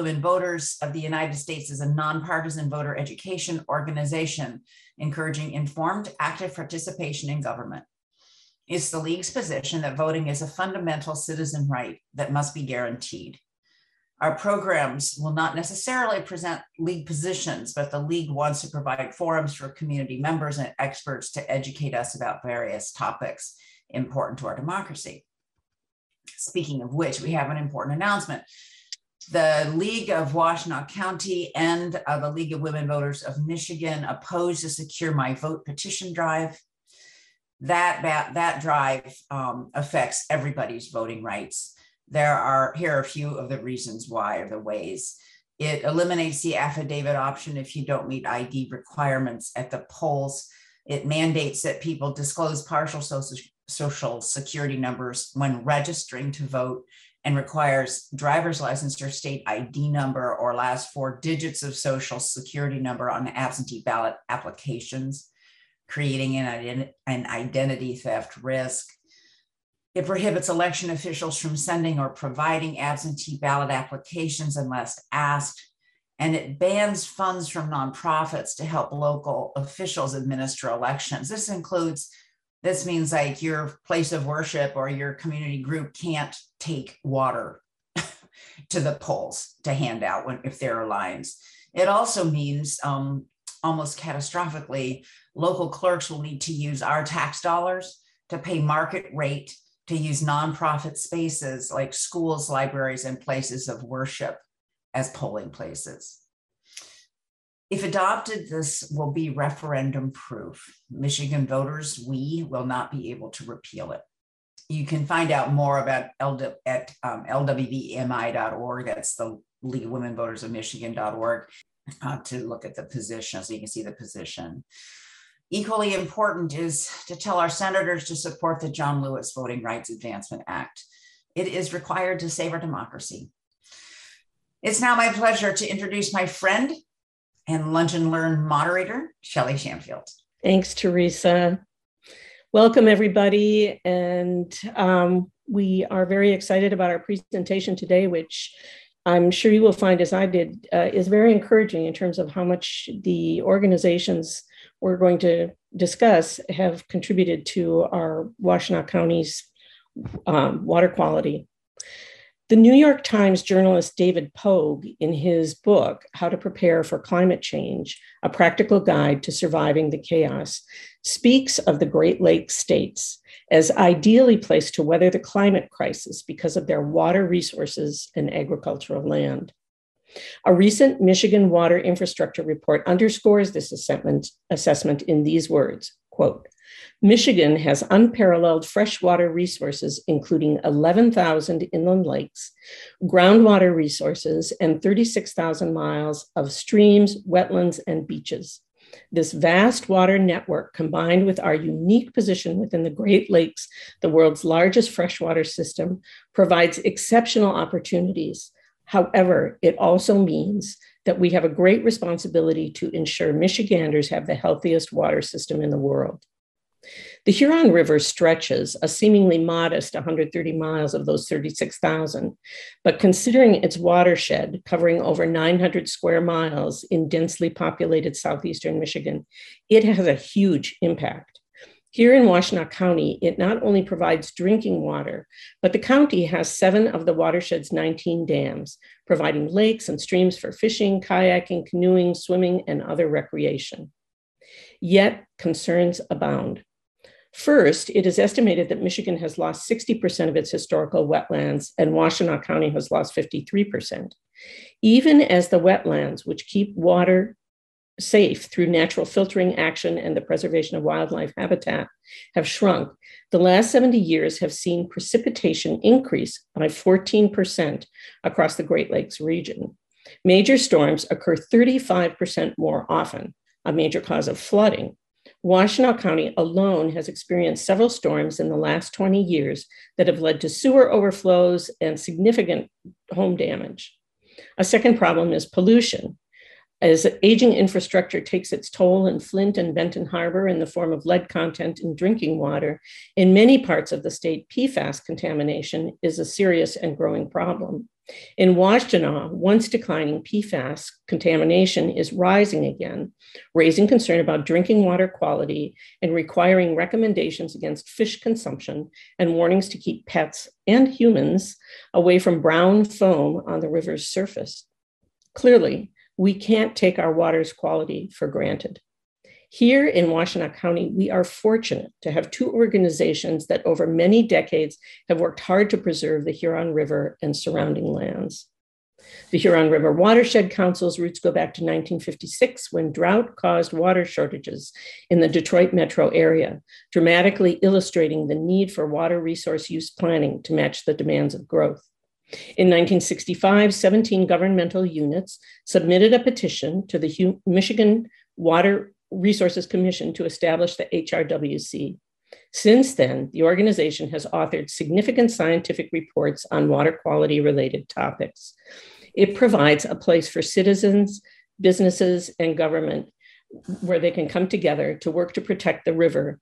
Women Voters of the United States is a nonpartisan voter education organization encouraging informed, active participation in government. It's the League's position that voting is a fundamental citizen right that must be guaranteed. Our programs will not necessarily present League positions, but the League wants to provide forums for community members and experts to educate us about various topics important to our democracy. Speaking of which, we have an important announcement. The League of Washtenaw County and uh, the League of Women Voters of Michigan opposed the Secure My Vote petition drive. That, that, that drive um, affects everybody's voting rights. There are, here are a few of the reasons why or the ways. It eliminates the affidavit option if you don't meet ID requirements at the polls. It mandates that people disclose partial social, social security numbers when registering to vote and requires driver's license or state ID number or last four digits of social security number on absentee ballot applications, creating an, an identity theft risk. It prohibits election officials from sending or providing absentee ballot applications unless asked. And it bans funds from nonprofits to help local officials administer elections. This includes this means like your place of worship or your community group can't take water to the polls to hand out when if there are lines. It also means um, almost catastrophically, local clerks will need to use our tax dollars to pay market rate to use nonprofit spaces like schools, libraries, and places of worship as polling places. If adopted, this will be referendum proof. Michigan voters, we will not be able to repeal it. You can find out more about LW, at um, lwvmi.org. That's the League of Women Voters of Michigan.org uh, to look at the position so you can see the position. Equally important is to tell our senators to support the John Lewis Voting Rights Advancement Act. It is required to save our democracy. It's now my pleasure to introduce my friend and Lunch and Learn moderator, Shelley Shanfield. Thanks, Teresa. Welcome, everybody. And um, we are very excited about our presentation today, which I'm sure you will find, as I did, uh, is very encouraging in terms of how much the organizations we're going to discuss have contributed to our Washtenaw County's um, water quality. The New York Times journalist David Pogue, in his book, How to Prepare for Climate Change A Practical Guide to Surviving the Chaos, speaks of the Great Lakes states as ideally placed to weather the climate crisis because of their water resources and agricultural land. A recent Michigan Water Infrastructure Report underscores this assessment, assessment in these words quote, Michigan has unparalleled freshwater resources, including 11,000 inland lakes, groundwater resources, and 36,000 miles of streams, wetlands, and beaches. This vast water network, combined with our unique position within the Great Lakes, the world's largest freshwater system, provides exceptional opportunities. However, it also means that we have a great responsibility to ensure Michiganders have the healthiest water system in the world. The Huron River stretches a seemingly modest 130 miles of those 36,000, but considering its watershed covering over 900 square miles in densely populated southeastern Michigan, it has a huge impact. Here in Washtenaw County, it not only provides drinking water, but the county has seven of the watershed's 19 dams, providing lakes and streams for fishing, kayaking, canoeing, swimming, and other recreation. Yet concerns abound. First, it is estimated that Michigan has lost 60% of its historical wetlands and Washtenaw County has lost 53%. Even as the wetlands, which keep water safe through natural filtering action and the preservation of wildlife habitat, have shrunk, the last 70 years have seen precipitation increase by 14% across the Great Lakes region. Major storms occur 35% more often, a major cause of flooding, Washtenaw County alone has experienced several storms in the last 20 years that have led to sewer overflows and significant home damage. A second problem is pollution. As aging infrastructure takes its toll in Flint and Benton Harbor in the form of lead content in drinking water, in many parts of the state, PFAS contamination is a serious and growing problem. In Washtenaw, once declining PFAS contamination is rising again, raising concern about drinking water quality and requiring recommendations against fish consumption and warnings to keep pets and humans away from brown foam on the river's surface. Clearly, we can't take our water's quality for granted. Here in Washtenaw County, we are fortunate to have two organizations that over many decades have worked hard to preserve the Huron River and surrounding lands. The Huron River Watershed Council's roots go back to 1956 when drought caused water shortages in the Detroit metro area, dramatically illustrating the need for water resource use planning to match the demands of growth. In 1965, 17 governmental units submitted a petition to the Michigan Water Resources Commission to establish the HRWC. Since then, the organization has authored significant scientific reports on water quality related topics. It provides a place for citizens, businesses, and government where they can come together to work to protect the river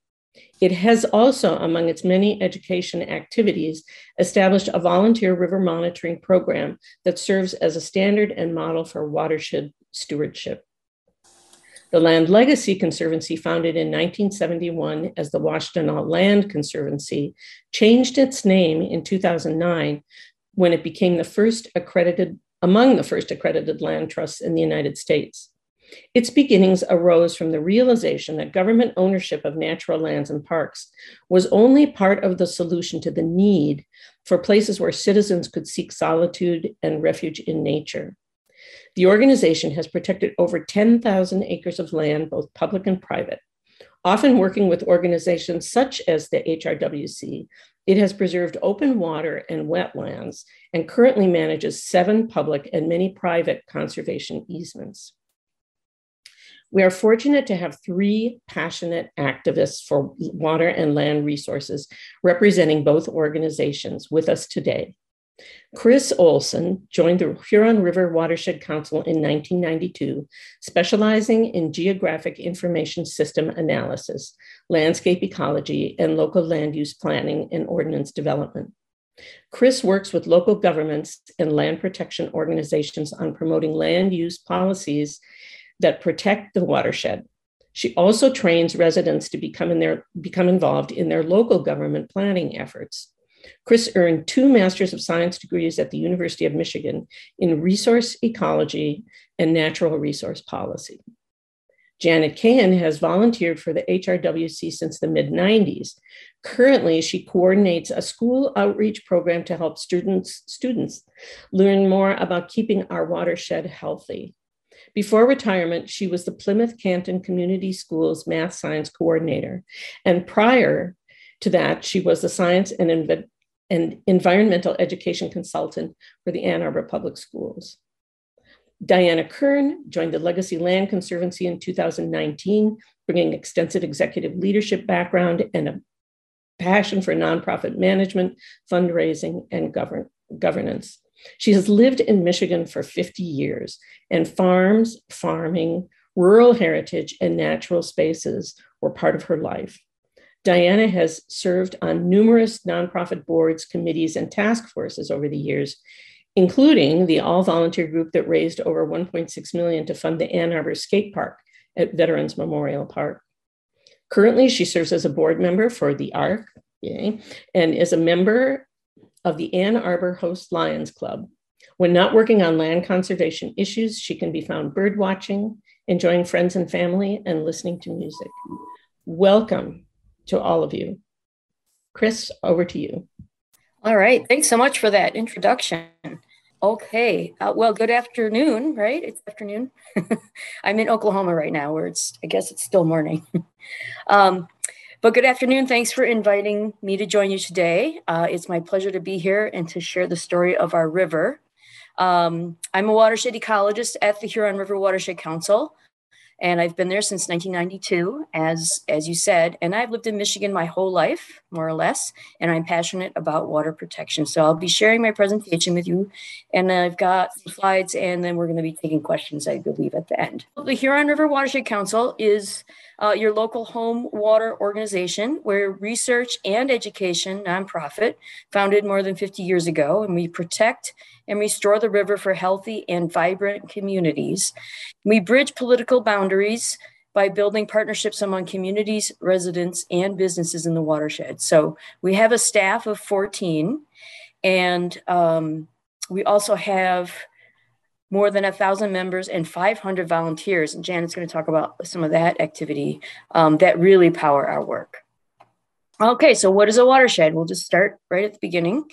it has also, among its many education activities, established a volunteer river monitoring program that serves as a standard and model for watershed stewardship. The Land Legacy Conservancy, founded in 1971 as the Washtenaw Land Conservancy, changed its name in 2009 when it became the first accredited, among the first accredited land trusts in the United States. Its beginnings arose from the realization that government ownership of natural lands and parks was only part of the solution to the need for places where citizens could seek solitude and refuge in nature. The organization has protected over 10,000 acres of land, both public and private. Often working with organizations such as the HRWC, it has preserved open water and wetlands and currently manages seven public and many private conservation easements. We are fortunate to have three passionate activists for water and land resources representing both organizations with us today. Chris Olson joined the Huron River Watershed Council in 1992, specializing in geographic information system analysis, landscape ecology, and local land use planning and ordinance development. Chris works with local governments and land protection organizations on promoting land use policies that protect the watershed. She also trains residents to become, in their, become involved in their local government planning efforts. Chris earned two Masters of Science degrees at the University of Michigan in resource ecology and natural resource policy. Janet Cahan has volunteered for the HRWC since the mid 90s. Currently, she coordinates a school outreach program to help students, students learn more about keeping our watershed healthy. Before retirement, she was the Plymouth Canton Community Schools math science coordinator. And prior to that, she was the science and, and environmental education consultant for the Ann Arbor Public Schools. Diana Kern joined the Legacy Land Conservancy in 2019, bringing extensive executive leadership background and a passion for nonprofit management, fundraising, and govern- governance. She has lived in Michigan for 50 years, and farms, farming, rural heritage, and natural spaces were part of her life. Diana has served on numerous nonprofit boards, committees, and task forces over the years, including the all volunteer group that raised over 1.6 million to fund the Ann Arbor Skate Park at Veterans Memorial Park. Currently, she serves as a board member for the ARC yay, and is a member of the Ann Arbor Host Lions Club. When not working on land conservation issues, she can be found bird watching, enjoying friends and family, and listening to music. Welcome to all of you. Chris, over to you. All right. Thanks so much for that introduction. Okay. Uh, well, good afternoon, right? It's afternoon. I'm in Oklahoma right now, where it's, I guess it's still morning. um, but good afternoon. Thanks for inviting me to join you today. Uh, it's my pleasure to be here and to share the story of our river. Um, I'm a watershed ecologist at the Huron River Watershed Council, and I've been there since 1992, as as you said. And I've lived in Michigan my whole life, more or less, and I'm passionate about water protection. So I'll be sharing my presentation with you, and I've got some slides, and then we're going to be taking questions, I believe, at the end. The Huron River Watershed Council is uh, your local home water organization, where research and education nonprofit, founded more than 50 years ago, and we protect and restore the river for healthy and vibrant communities. We bridge political boundaries by building partnerships among communities, residents, and businesses in the watershed. So we have a staff of 14, and um, we also have more than a thousand members and 500 volunteers. And Janet's going to talk about some of that activity um, that really power our work. Okay, so what is a watershed? We'll just start right at the beginning.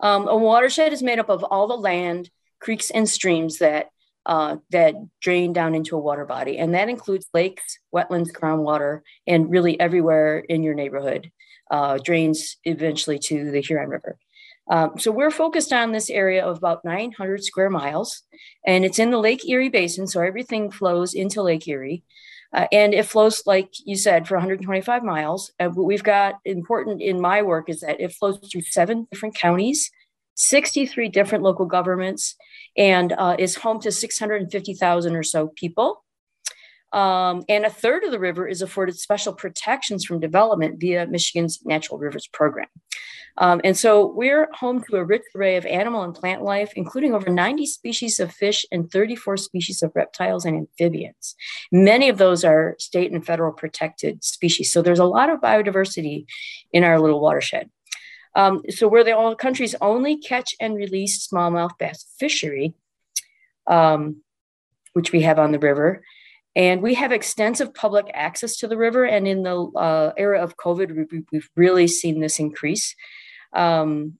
Um, a watershed is made up of all the land, creeks, and streams that uh, that drain down into a water body, and that includes lakes, wetlands, groundwater, and really everywhere in your neighborhood uh, drains eventually to the Huron River. Um, so we're focused on this area of about 900 square miles, and it's in the Lake Erie Basin, so everything flows into Lake Erie. Uh, and it flows, like you said, for 125 miles. Uh, what we've got important in my work is that it flows through seven different counties, 63 different local governments, and uh, is home to 650,000 or so people. Um, and a third of the river is afforded special protections from development via Michigan's Natural Rivers Program. Um, and so we're home to a rich array of animal and plant life, including over 90 species of fish and 34 species of reptiles and amphibians. Many of those are state and federal protected species. So there's a lot of biodiversity in our little watershed. Um, so we're the country's only catch and release smallmouth bass fishery, um, which we have on the river. And we have extensive public access to the river. And in the uh, era of COVID, we've really seen this increase. Um,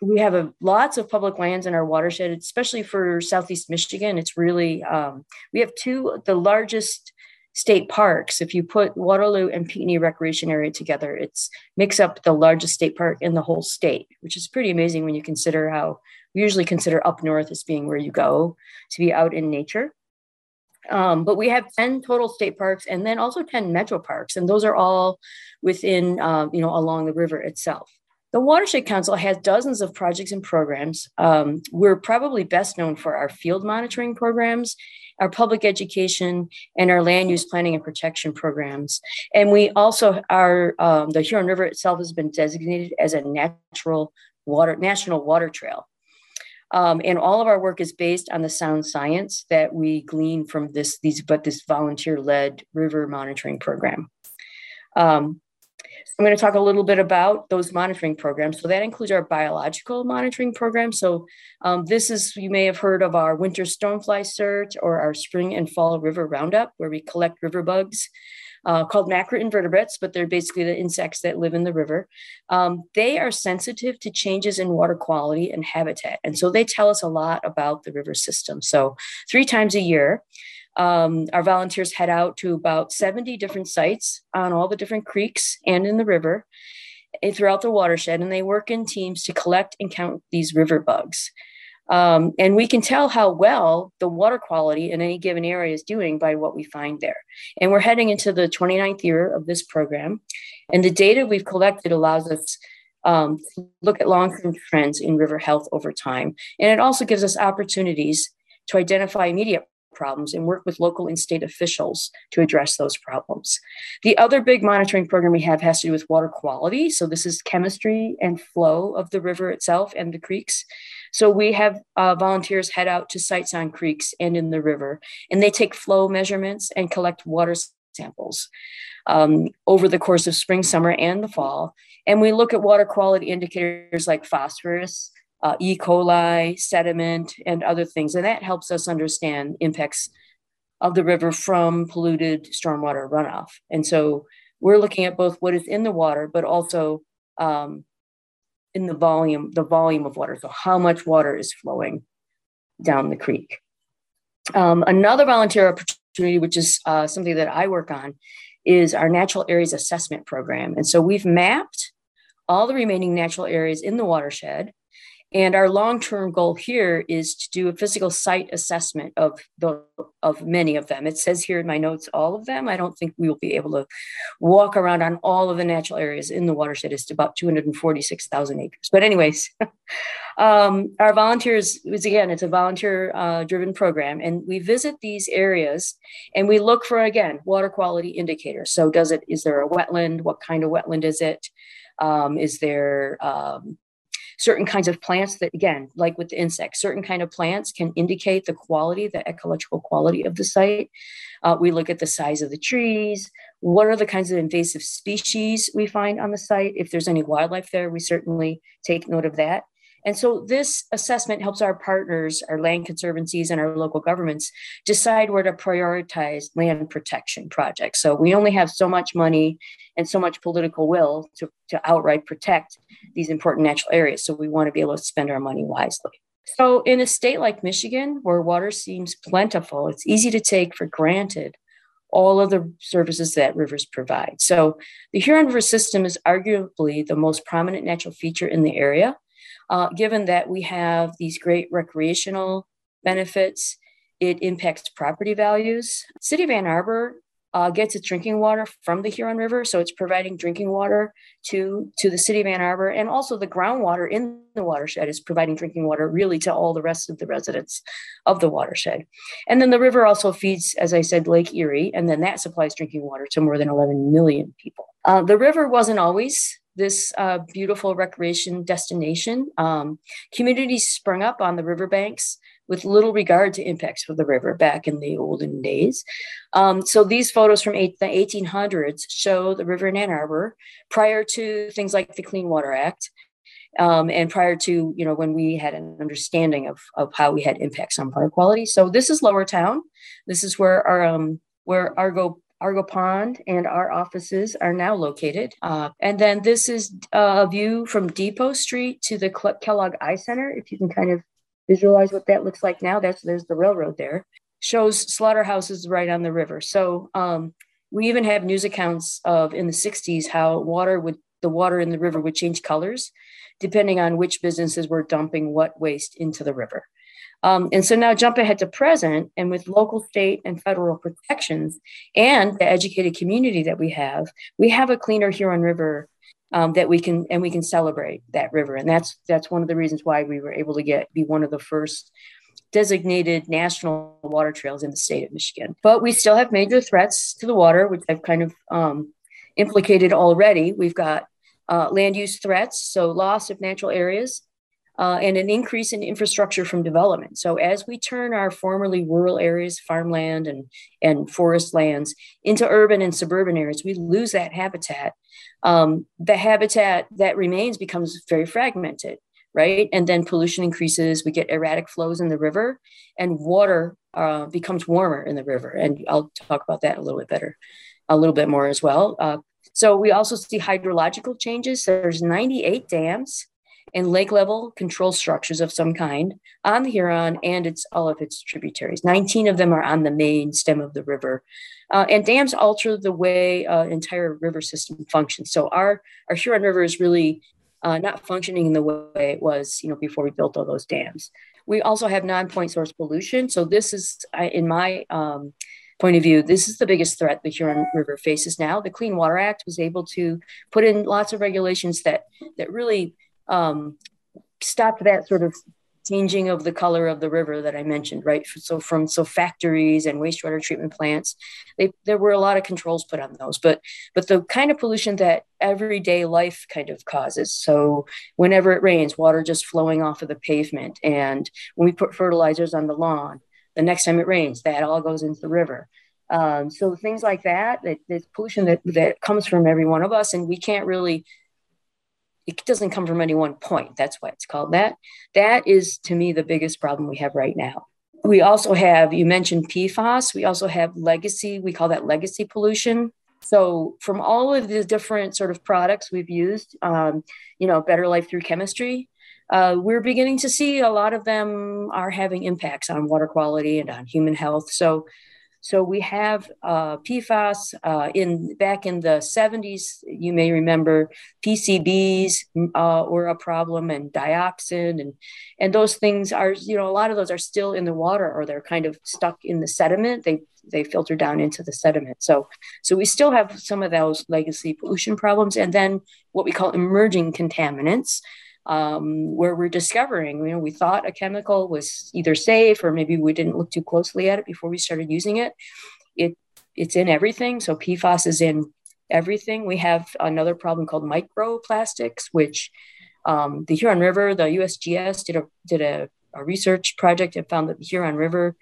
we have a, lots of public lands in our watershed, especially for Southeast Michigan. It's really, um, we have two, the largest state parks. If you put Waterloo and Pinckney Recreation Area together, it's makes up the largest state park in the whole state, which is pretty amazing when you consider how we usually consider up north as being where you go to be out in nature. Um, but we have 10 total state parks and then also 10 metro parks, and those are all within, um, you know, along the river itself. The Watershed Council has dozens of projects and programs. Um, we're probably best known for our field monitoring programs, our public education, and our land use planning and protection programs. And we also are, um, the Huron River itself has been designated as a natural water, national water trail. Um, and all of our work is based on the sound science that we glean from this these but this volunteer led river monitoring program. Um, I'm going to talk a little bit about those monitoring programs. So that includes our biological monitoring program. So um, this is, you may have heard of our winter stonefly search or our spring and fall river roundup, where we collect river bugs uh, called macroinvertebrates, but they're basically the insects that live in the river. Um, they are sensitive to changes in water quality and habitat. And so they tell us a lot about the river system. So three times a year, um, our volunteers head out to about 70 different sites on all the different creeks and in the river eh, throughout the watershed, and they work in teams to collect and count these river bugs. Um, and we can tell how well the water quality in any given area is doing by what we find there. And we're heading into the 29th year of this program. And the data we've collected allows us um, to look at long term trends in river health over time. And it also gives us opportunities to identify immediate problems and work with local and state officials to address those problems. The other big monitoring program we have has to do with water quality. So, this is chemistry and flow of the river itself and the creeks. So, we have uh, volunteers head out to sites on creeks and in the river, and they take flow measurements and collect water samples um, over the course of spring, summer, and the fall. And we look at water quality indicators like phosphorus, uh, E. coli, sediment, and other things. And that helps us understand impacts of the river from polluted stormwater runoff. And so we're looking at both what is in the water, but also um, in the volume, the volume of water. So how much water is flowing down the creek. Um, another volunteer opportunity, which is uh, something that I work on, is our natural areas assessment program. And so we've mapped all the remaining natural areas in the watershed And our long-term goal here is to do a physical site assessment of the of many of them. It says here in my notes all of them. I don't think we will be able to walk around on all of the natural areas in the watershed. It's about 246,000 acres. But anyways, um, our volunteers is again it's a volunteer uh, driven program, and we visit these areas and we look for again water quality indicators. So does it is there a wetland? What kind of wetland is it? Um, is there um, certain kinds of plants that again like with the insects certain kind of plants can indicate the quality the ecological quality of the site. Uh, we look at the size of the trees. What are the kinds of invasive species we find on the site? If there's any wildlife there we certainly take note of that and so this assessment helps our partners, our land conservancies, and our local governments decide where to prioritize land protection projects. So we only have so much money and so much political will to, to outright protect these important natural areas. So we want to be able to spend our money wisely. So, in a state like Michigan, where water seems plentiful, it's easy to take for granted all of the services that rivers provide. So, the Huron River system is arguably the most prominent natural feature in the area uh, given that we have these great recreational benefits, it impacts property values. City of Ann Arbor uh, gets its drinking water from the Huron River, so it's providing drinking water to to the city of Ann Arbor, and also the groundwater in the watershed is providing drinking water really to all the rest of the residents of the watershed. And then the river also feeds, as I said, Lake Erie, and then that supplies drinking water to more than 11 million people. Uh, the river wasn't always this uh, beautiful recreation destination. Um, communities sprung up on the riverbanks with little regard to impacts for the river back in the olden days. Um, so these photos from eight, the 1800s show the river in Ann Arbor prior to things like the Clean Water Act. Um, and prior to you know when we had an understanding of, of how we had impacts on water quality so this is lower town this is where our um, where argo Argo Pond and our offices are now located. Uh, and then this is a view from Depot Street to the Kellogg Eye Center. If you can kind of visualize what that looks like now, that's there's the railroad there. Shows slaughterhouses right on the river. So um, we even have news accounts of in the 60s how water would the water in the river would change colors depending on which businesses were dumping what waste into the river. Um, and so now jump ahead to present and with local, state, and federal protections and the educated community that we have, we have a cleaner Huron River um, that we can and we can celebrate that river. And that's that's one of the reasons why we were able to get be one of the first designated national water trails in the state of Michigan. But we still have major threats to the water, which I've kind of um, implicated already. We've got uh, land use threats, so loss of natural areas, uh, and an increase in infrastructure from development. So as we turn our formerly rural areas, farmland and, and forest lands into urban and suburban areas, we lose that habitat. Um, the habitat that remains becomes very fragmented, right? And then pollution increases, we get erratic flows in the river and water uh, becomes warmer in the river. And I'll talk about that a little bit better, a little bit more as well. Uh, so we also see hydrological changes. There's 98 dams and lake level control structures of some kind on the Huron and its all of its tributaries. 19 of them are on the main stem of the river. Uh, and dams alter the way uh, entire river system functions. So our, our Huron River is really uh, not functioning in the way it was, you know, before we built all those dams. We also have non-point source pollution. So this is, in my um, point of view, this is the biggest threat the Huron River faces now. The Clean Water Act was able to put in lots of regulations that that really um, stopped that sort of changing of the color of the river that I mentioned, right? So from so factories and wastewater treatment plants, they, there were a lot of controls put on those, but but the kind of pollution that everyday life kind of causes. So whenever it rains, water just flowing off of the pavement, and when we put fertilizers on the lawn, the next time it rains, that all goes into the river. Um, so things like that, that, that pollution that, that comes from every one of us, and we can't really it doesn't come from any one point. That's why it's called that. That is to me the biggest problem we have right now. We also have, you mentioned PFAS, we also have legacy, we call that legacy pollution. So, from all of the different sort of products we've used, um, you know, Better Life Through Chemistry, uh, we're beginning to see a lot of them are having impacts on water quality and on human health. So, So we have uh, PFAS uh, in back in the 70s. You may remember PCBs uh, were a problem, and dioxin, and and those things are you know a lot of those are still in the water, or they're kind of stuck in the sediment. They they filter down into the sediment. So so we still have some of those legacy pollution problems, and then what we call emerging contaminants um, where we're discovering, you know, we thought a chemical was either safe or maybe we didn't look too closely at it before we started using it. It it's in everything. So PFAS is in everything. We have another problem called microplastics, which um, the Huron River, the USGS did a did a, a research project and found that the Huron River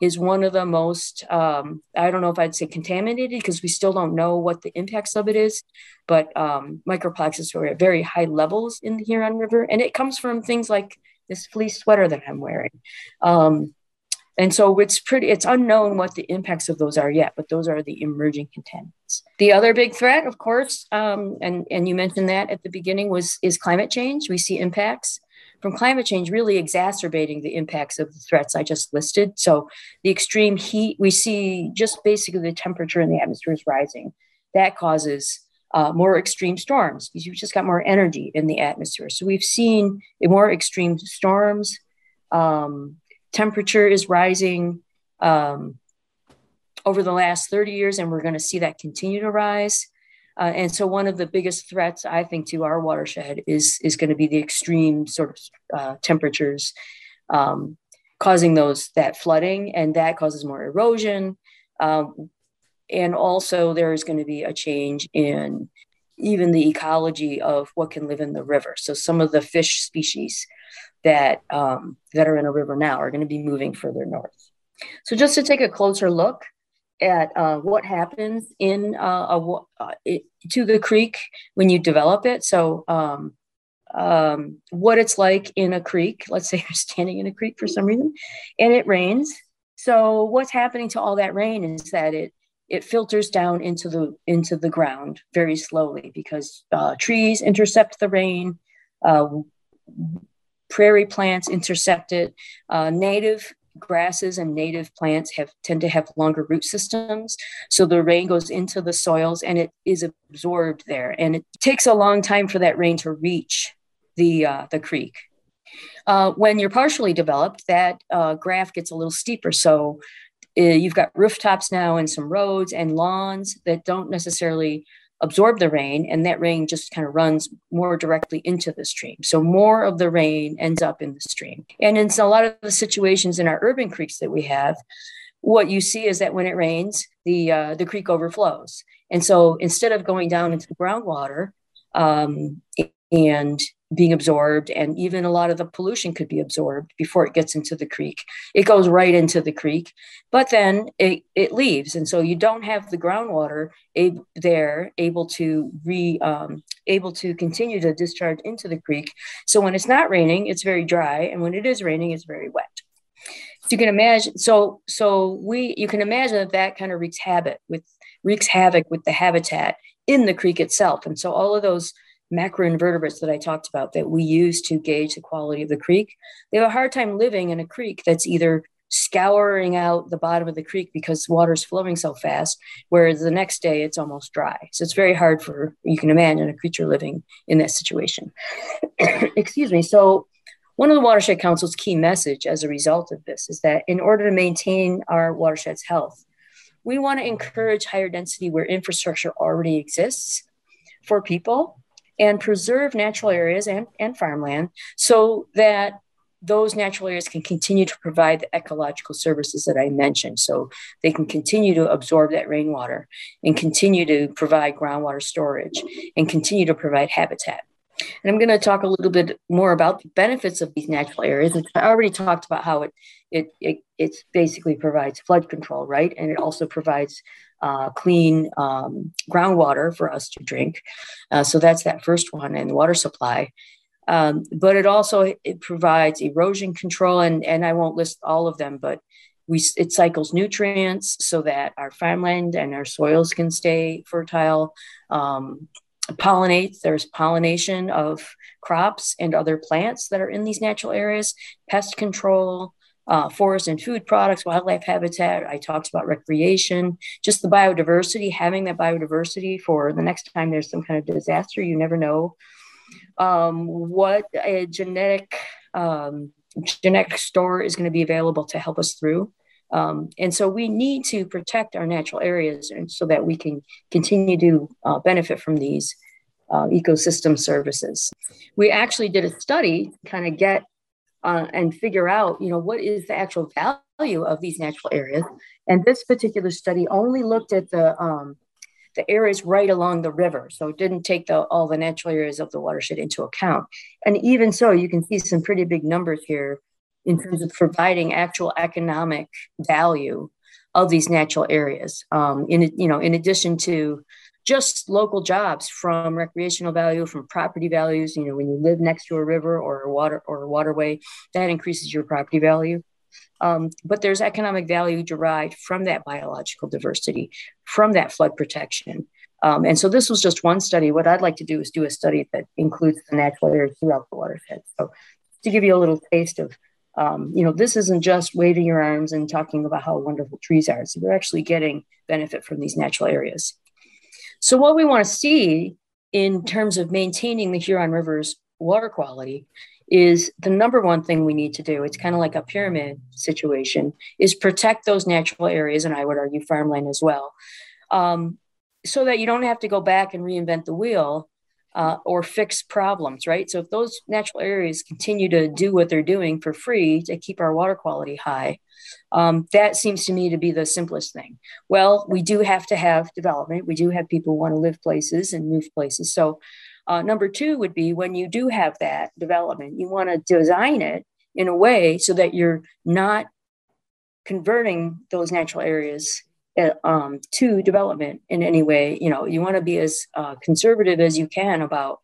is one of the most um, i don't know if i'd say contaminated because we still don't know what the impacts of it is but um, microplastics are at very high levels in the huron river and it comes from things like this fleece sweater that i'm wearing. Um, and so it's pretty it's unknown what the impacts of those are yet but those are the emerging contaminants. The other big threat of course um, and and you mentioned that at the beginning was is climate change. We see impacts from climate change really exacerbating the impacts of the threats I just listed. So the extreme heat, we see just basically the temperature in the atmosphere is rising. That causes uh, more extreme storms because you've just got more energy in the atmosphere. So we've seen more extreme storms. Um, temperature is rising um, over the last 30 years, and we're going to see that continue to rise. Uh, and so one of the biggest threats, I think, to our watershed is, is going to be the extreme sort of uh, temperatures um, causing those that flooding, and that causes more erosion. Um, and also there is going to be a change in even the ecology of what can live in the river. So some of the fish species that um, that are in a river now are going to be moving further north. So just to take a closer look, at uh, what happens in uh, a, uh, it, to the creek when you develop it. So, um, um, what it's like in a creek. Let's say you're standing in a creek for some reason, and it rains. So, what's happening to all that rain is that it it filters down into the into the ground very slowly because uh, trees intercept the rain. Uh, prairie plants intercept it. Uh, native grasses and native plants have tend to have longer root systems. So the rain goes into the soils and it is absorbed there. And it takes a long time for that rain to reach the uh, the creek. Uh, when you're partially developed that uh, graph gets a little steeper. So uh, you've got rooftops now and some roads and lawns that don't necessarily absorb the rain and that rain just kind of runs more directly into the stream. So more of the rain ends up in the stream. And in a lot of the situations in our urban creeks that we have what you see is that when it rains the uh, the creek overflows. And so instead of going down into the groundwater um, and being absorbed and even a lot of the pollution could be absorbed before it gets into the creek. It goes right into the creek but then it, it leaves. And so you don't have the groundwater ab- there able to re um, able to continue to discharge into the creek. So when it's not raining it's very dry and when it is raining it's very wet. So you can imagine so so we you can imagine that that kind of wreaks habit with wreaks havoc with the habitat in the creek itself. And so all of those macroinvertebrates that I talked about that we use to gauge the quality of the creek, they have a hard time living in a creek that's either scouring out the bottom of the creek because water's flowing so fast, whereas the next day it's almost dry. So it's very hard for, you can imagine, a creature living in that situation. Excuse me. So one of the Watershed Council's key message as a result of this is that in order to maintain our watershed's health, we want to encourage higher density where infrastructure already exists for people and preserve natural areas and, and farmland so that those natural areas can continue to provide the ecological services that I mentioned. So they can continue to absorb that rainwater and continue to provide groundwater storage and continue to provide habitat. And I'm going to talk a little bit more about the benefits of these natural areas. I already talked about how it it it it basically provides flood control, right? And it also provides uh, clean um, groundwater for us to drink. Uh, so that's that first one, and water supply. Um, but it also it provides erosion control, and and I won't list all of them, but we it cycles nutrients so that our farmland and our soils can stay fertile. Um, pollinates. There's pollination of crops and other plants that are in these natural areas. Pest control. Uh, forest and food products, wildlife habitat. I talked about recreation, just the biodiversity, having that biodiversity for the next time there's some kind of disaster. You never know um, what a genetic um, genetic store is going to be available to help us through. Um, and so we need to protect our natural areas and so that we can continue to uh, benefit from these uh, ecosystem services. We actually did a study kind of get uh, and figure out, you know, what is the actual value of these natural areas. And this particular study only looked at the um, the areas right along the river, so it didn't take the, all the natural areas of the watershed into account. And even so, you can see some pretty big numbers here in terms of providing actual economic value of these natural areas. Um, in you know, in addition to just local jobs from recreational value, from property values. You know, when you live next to a river or a water or a waterway, that increases your property value. Um, but there's economic value derived from that biological diversity, from that flood protection. Um, and so this was just one study. What I'd like to do is do a study that includes the natural areas throughout the watershed. So to give you a little taste of, um, you know, this isn't just waving your arms and talking about how wonderful trees are. So we're actually getting benefit from these natural areas. So, what we want to see in terms of maintaining the Huron River's water quality is the number one thing we need to do. It's kind of like a pyramid situation, is protect those natural areas, and I would argue farmland as well, um, so that you don't have to go back and reinvent the wheel uh, or fix problems, right? So if those natural areas continue to do what they're doing for free to keep our water quality high, um, that seems to me to be the simplest thing. Well, we do have to have development. We do have people who want to live places and move places. So, uh, number two would be when you do have that development, you want to design it in a way so that you're not converting those natural areas um, to development in any way. You know, you want to be as uh, conservative as you can about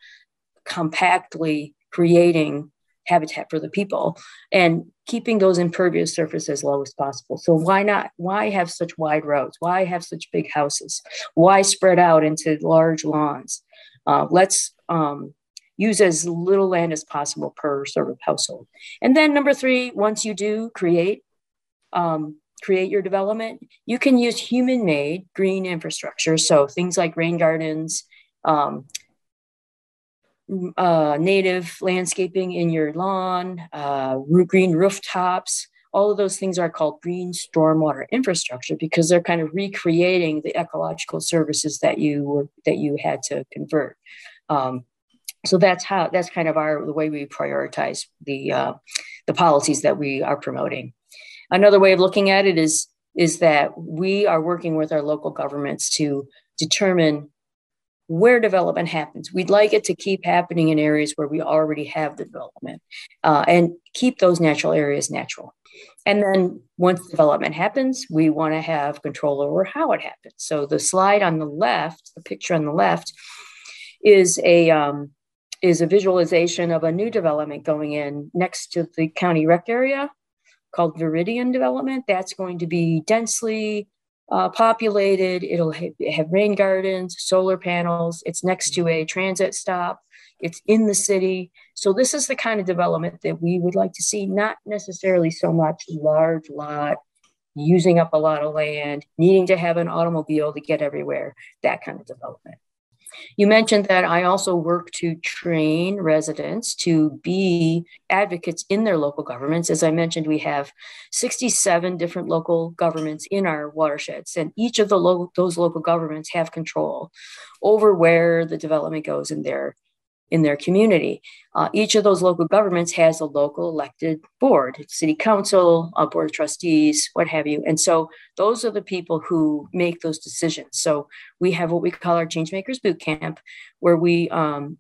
compactly creating habitat for the people and keeping those impervious surfaces as low as possible. So why not? Why have such wide roads? Why have such big houses? Why spread out into large lawns? Uh, let's um, use as little land as possible per sort of household. And then number three, once you do create um, create your development, you can use human-made green infrastructure. So things like rain gardens, um, uh, native landscaping in your lawn, uh, green rooftops. All of those things are called green stormwater infrastructure because they're kind of recreating the ecological services that you were that you had to convert. Um, so that's how that's kind of our the way we prioritize the uh, the policies that we are promoting. Another way of looking at it is is that we are working with our local governments to determine where development happens. We'd like it to keep happening in areas where we already have the development uh, and keep those natural areas natural. And then once development happens, we want to have control over how it happens. So the slide on the left, the picture on the left, is a um, is a visualization of a new development going in next to the county rec area called Veridian Development. That's going to be densely uh, populated. It'll ha- have rain gardens, solar panels. It's next to a transit stop. It's in the city. So this is the kind of development that we would like to see, not necessarily so much large lot, using up a lot of land, needing to have an automobile to get everywhere, that kind of development. You mentioned that I also work to train residents to be advocates in their local governments. As I mentioned, we have 67 different local governments in our watersheds, and each of the lo- those local governments have control over where the development goes in their in their community. Uh, each of those local governments has a local elected board, city council, a board of trustees, what have you. And so those are the people who make those decisions. So we have what we call our Changemakers Boot Camp, where we um,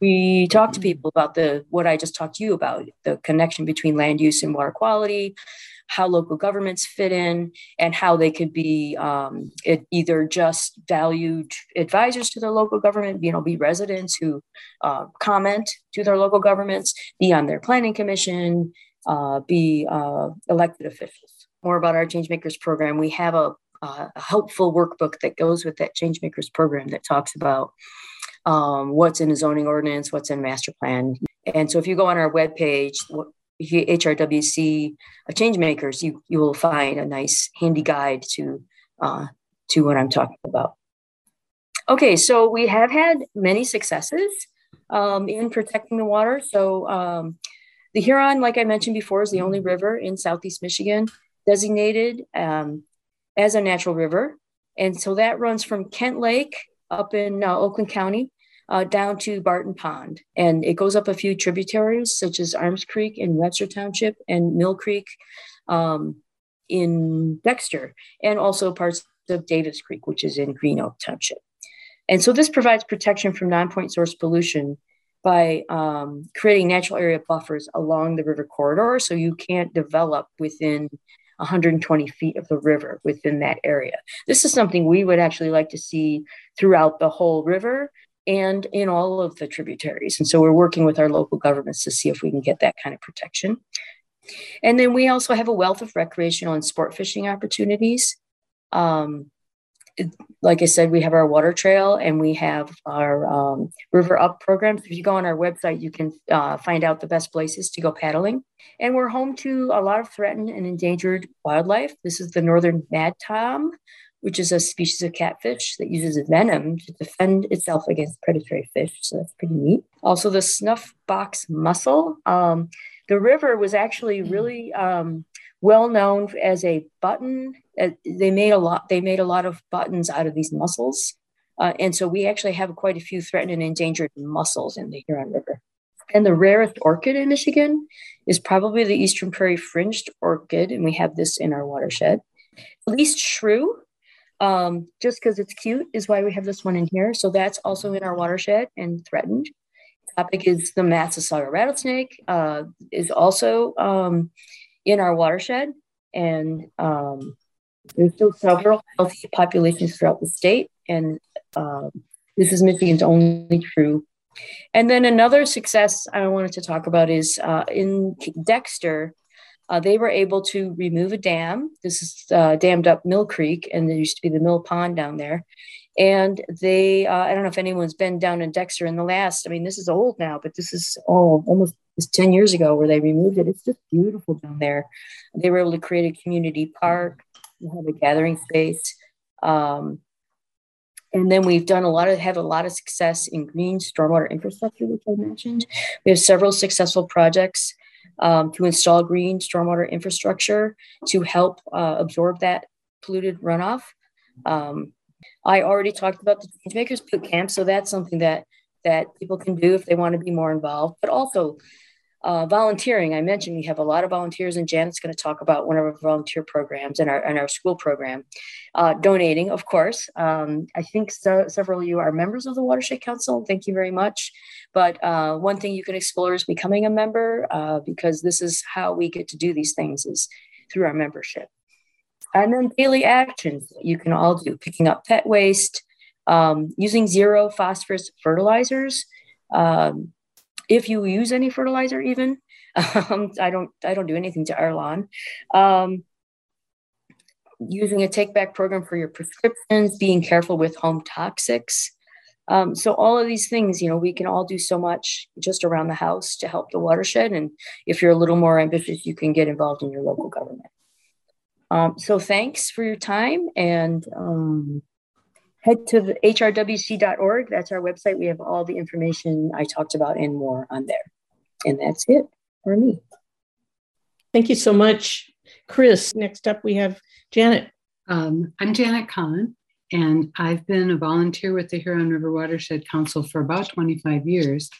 we talk to people about the what I just talked to you about, the connection between land use and water quality, how local governments fit in and how they could be um, either just valued advisors to their local government, you know, be residents who uh, comment to their local governments, be on their planning commission, uh, be uh, elected officials. More about our Changemakers program. We have a, a helpful workbook that goes with that Changemakers program that talks about um, what's in a zoning ordinance, what's in master plan. And so if you go on our webpage, HRWC uh, change makers, you, you will find a nice handy guide to, uh, to what I'm talking about. Okay, so we have had many successes um, in protecting the water. So um, the Huron, like I mentioned before, is the only river in Southeast Michigan designated um, as a natural river. And so that runs from Kent Lake up in uh, Oakland County uh, down to Barton Pond. And it goes up a few tributaries, such as Arms Creek in Webster Township and Mill Creek um, in Dexter, and also parts of Davis Creek, which is in Green Oak Township. And so this provides protection from non-point source pollution by um, creating natural area buffers along the river corridor so you can't develop within 120 feet of the river within that area. This is something we would actually like to see throughout the whole river and in all of the tributaries. And so we're working with our local governments to see if we can get that kind of protection. And then we also have a wealth of recreational and sport fishing opportunities. Um, like I said, we have our water trail and we have our um, river up programs. If you go on our website, you can uh, find out the best places to go paddling. And we're home to a lot of threatened and endangered wildlife. This is the northern mad tom, which is a species of catfish that uses venom to defend itself against predatory fish. So that's pretty neat. Also, the snuff box mussel. Um, the river was actually hmm. really um, well known as a button. Uh, they made a lot. They made a lot of buttons out of these mussels, uh, and so we actually have quite a few threatened and endangered mussels in the Huron River. And the rarest orchid in Michigan is probably the eastern prairie fringed orchid, and we have this in our watershed. Least shrew um, just because it's cute is why we have this one in here. So that's also in our watershed and threatened. Topic is the Massasauga rattlesnake uh, is also um, in our watershed, and um, there's still several healthy populations throughout the state, and um, this is Michigan's only true. And then another success I wanted to talk about is uh, in Dexter. Uh, they were able to remove a dam. This is uh, dammed up Mill Creek, and there used to be the Mill Pond down there. And they, uh, I don't know if anyone's been down in Dexter in the last, I mean, this is old now, but this is oh, almost 10 years ago where they removed it. It's just beautiful down there. They were able to create a community park, we have a gathering space. Um, and then we've done a lot of have a lot of success in green stormwater infrastructure, which I mentioned. We have several successful projects um, to install green stormwater infrastructure to help uh, absorb that polluted runoff. Um, I already talked about the Changemakers Boot Camp, so that's something that that people can do if they want to be more involved. But also, uh, volunteering. I mentioned we have a lot of volunteers, and Janet's going to talk about one of our volunteer programs and our and our school program. Uh, donating, of course. Um, I think so, several of you are members of the Watershed Council. Thank you very much. But uh, one thing you can explore is becoming a member uh, because this is how we get to do these things is through our membership. And then daily actions you can all do, picking up pet waste, um, using zero phosphorus fertilizers. Um, if you use any fertilizer, even, um, I don't, I don't do anything to our lawn. Um, using a take back program for your prescriptions, being careful with home toxics. Um, so all of these things, you know, we can all do so much just around the house to help the watershed. And if you're a little more ambitious, you can get involved in your local government. Um, so thanks for your time and um, head to the hrwc.org. That's our website. We have all the information I talked about and more on there. And that's it for me. Thank you so much, Chris. Next up, we have Janet. Um, I'm Janet Collin, and I've been a volunteer with the Huron River Watershed Council for about 25 years.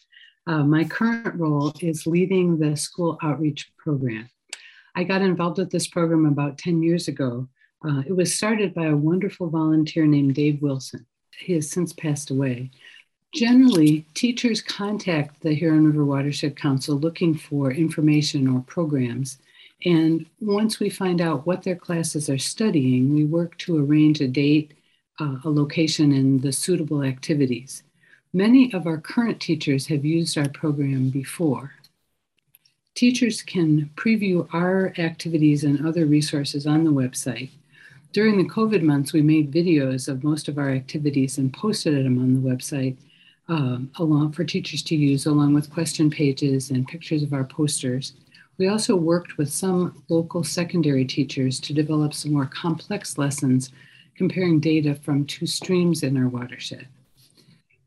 Uh, my current role is leading the school outreach program. I got involved with this program about 10 years ago. Uh, it was started by a wonderful volunteer named Dave Wilson. He has since passed away. Generally, teachers contact the Huron River Watershed Council looking for information or programs. And once we find out what their classes are studying, we work to arrange a date, uh, a location, and the suitable activities. Many of our current teachers have used our program before. Teachers can preview our activities and other resources on the website. During the COVID months, we made videos of most of our activities and posted them on the website um, along for teachers to use, along with question pages and pictures of our posters. We also worked with some local secondary teachers to develop some more complex lessons comparing data from two streams in our watershed.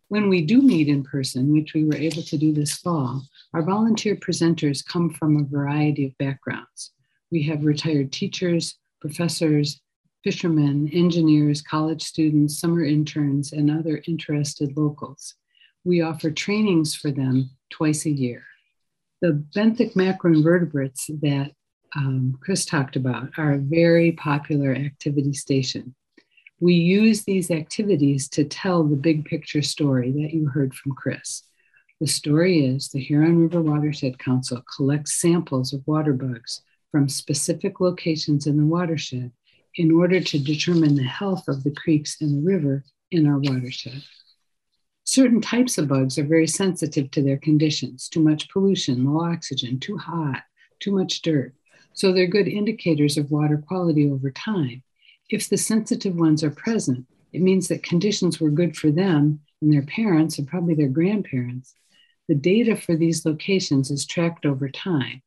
When we do meet in person, which we were able to do this fall, our volunteer presenters come from a variety of backgrounds. We have retired teachers, professors, fishermen, engineers, college students, summer interns, and other interested locals. We offer trainings for them twice a year. The benthic macroinvertebrates that um, Chris talked about are a very popular activity station. We use these activities to tell the big picture story that you heard from Chris. The story is the Huron River Watershed Council collects samples of water bugs from specific locations in the watershed in order to determine the health of the creeks and the river in our watershed. Certain types of bugs are very sensitive to their conditions too much pollution, low oxygen, too hot, too much dirt. So they're good indicators of water quality over time. If the sensitive ones are present, it means that conditions were good for them and their parents and probably their grandparents. The data for these locations is tracked over time.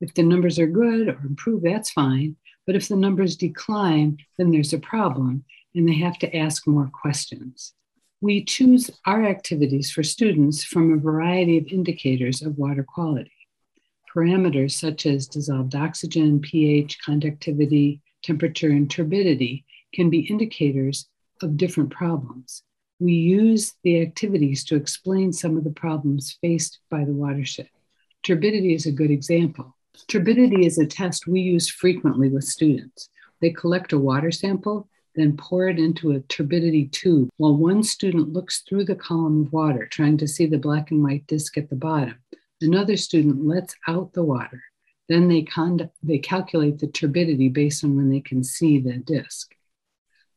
If the numbers are good or improve, that's fine. But if the numbers decline, then there's a problem and they have to ask more questions. We choose our activities for students from a variety of indicators of water quality. Parameters such as dissolved oxygen, pH, conductivity, temperature, and turbidity can be indicators of different problems. We use the activities to explain some of the problems faced by the watershed. Turbidity is a good example. Turbidity is a test we use frequently with students. They collect a water sample then pour it into a turbidity tube while one student looks through the column of water, trying to see the black and white disk at the bottom. Another student lets out the water. Then they, they calculate the turbidity based on when they can see the disk.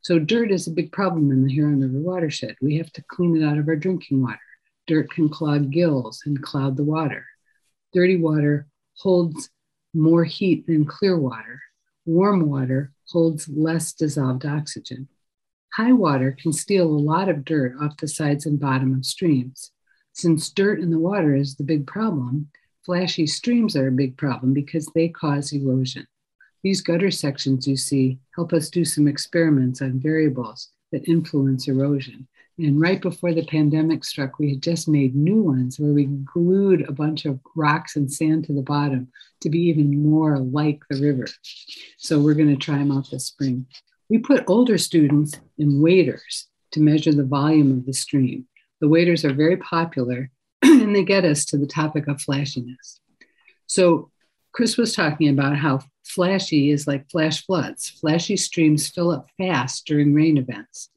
So, dirt is a big problem in the Huron River watershed. We have to clean it out of our drinking water. Dirt can clog gills and cloud the water. Dirty water holds more heat than clear water. Warm water holds less dissolved oxygen. High water can steal a lot of dirt off the sides and bottom of streams. Since dirt in the water is the big problem, flashy streams are a big problem because they cause erosion. These gutter sections you see help us do some experiments on variables that influence erosion. And right before the pandemic struck, we had just made new ones where we glued a bunch of rocks and sand to the bottom to be even more like the river. So we're going to try them out this spring. We put older students in waders to measure the volume of the stream. The waders are very popular and they get us to the topic of flashiness. So Chris was talking about how flashy is like flash floods. Flashy streams fill up fast during rain events.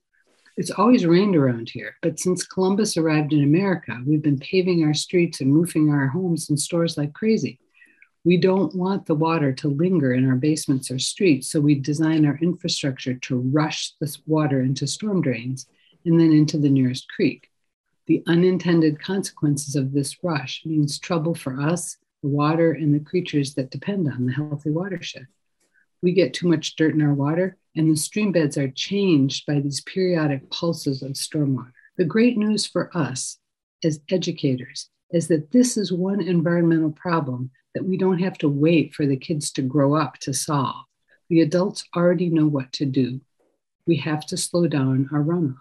It's always rained around here, but since Columbus arrived in America, we've been paving our streets and roofing our homes and stores like crazy. We don't want the water to linger in our basements or streets, so we design our infrastructure to rush this water into storm drains and then into the nearest creek. The unintended consequences of this rush means trouble for us, the water, and the creatures that depend on the healthy watershed. We get too much dirt in our water, and the stream beds are changed by these periodic pulses of stormwater. The great news for us as educators is that this is one environmental problem that we don't have to wait for the kids to grow up to solve. The adults already know what to do. We have to slow down our runoff.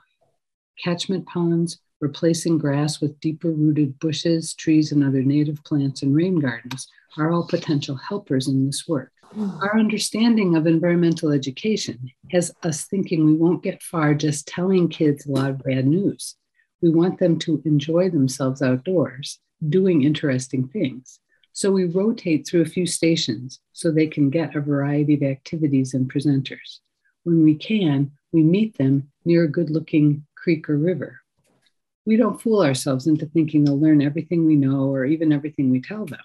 Catchment ponds, replacing grass with deeper rooted bushes, trees, and other native plants and rain gardens are all potential helpers in this work. Our understanding of environmental education has us thinking we won't get far just telling kids a lot of bad news. We want them to enjoy themselves outdoors, doing interesting things. So we rotate through a few stations so they can get a variety of activities and presenters. When we can, we meet them near a good looking creek or river. We don't fool ourselves into thinking they'll learn everything we know or even everything we tell them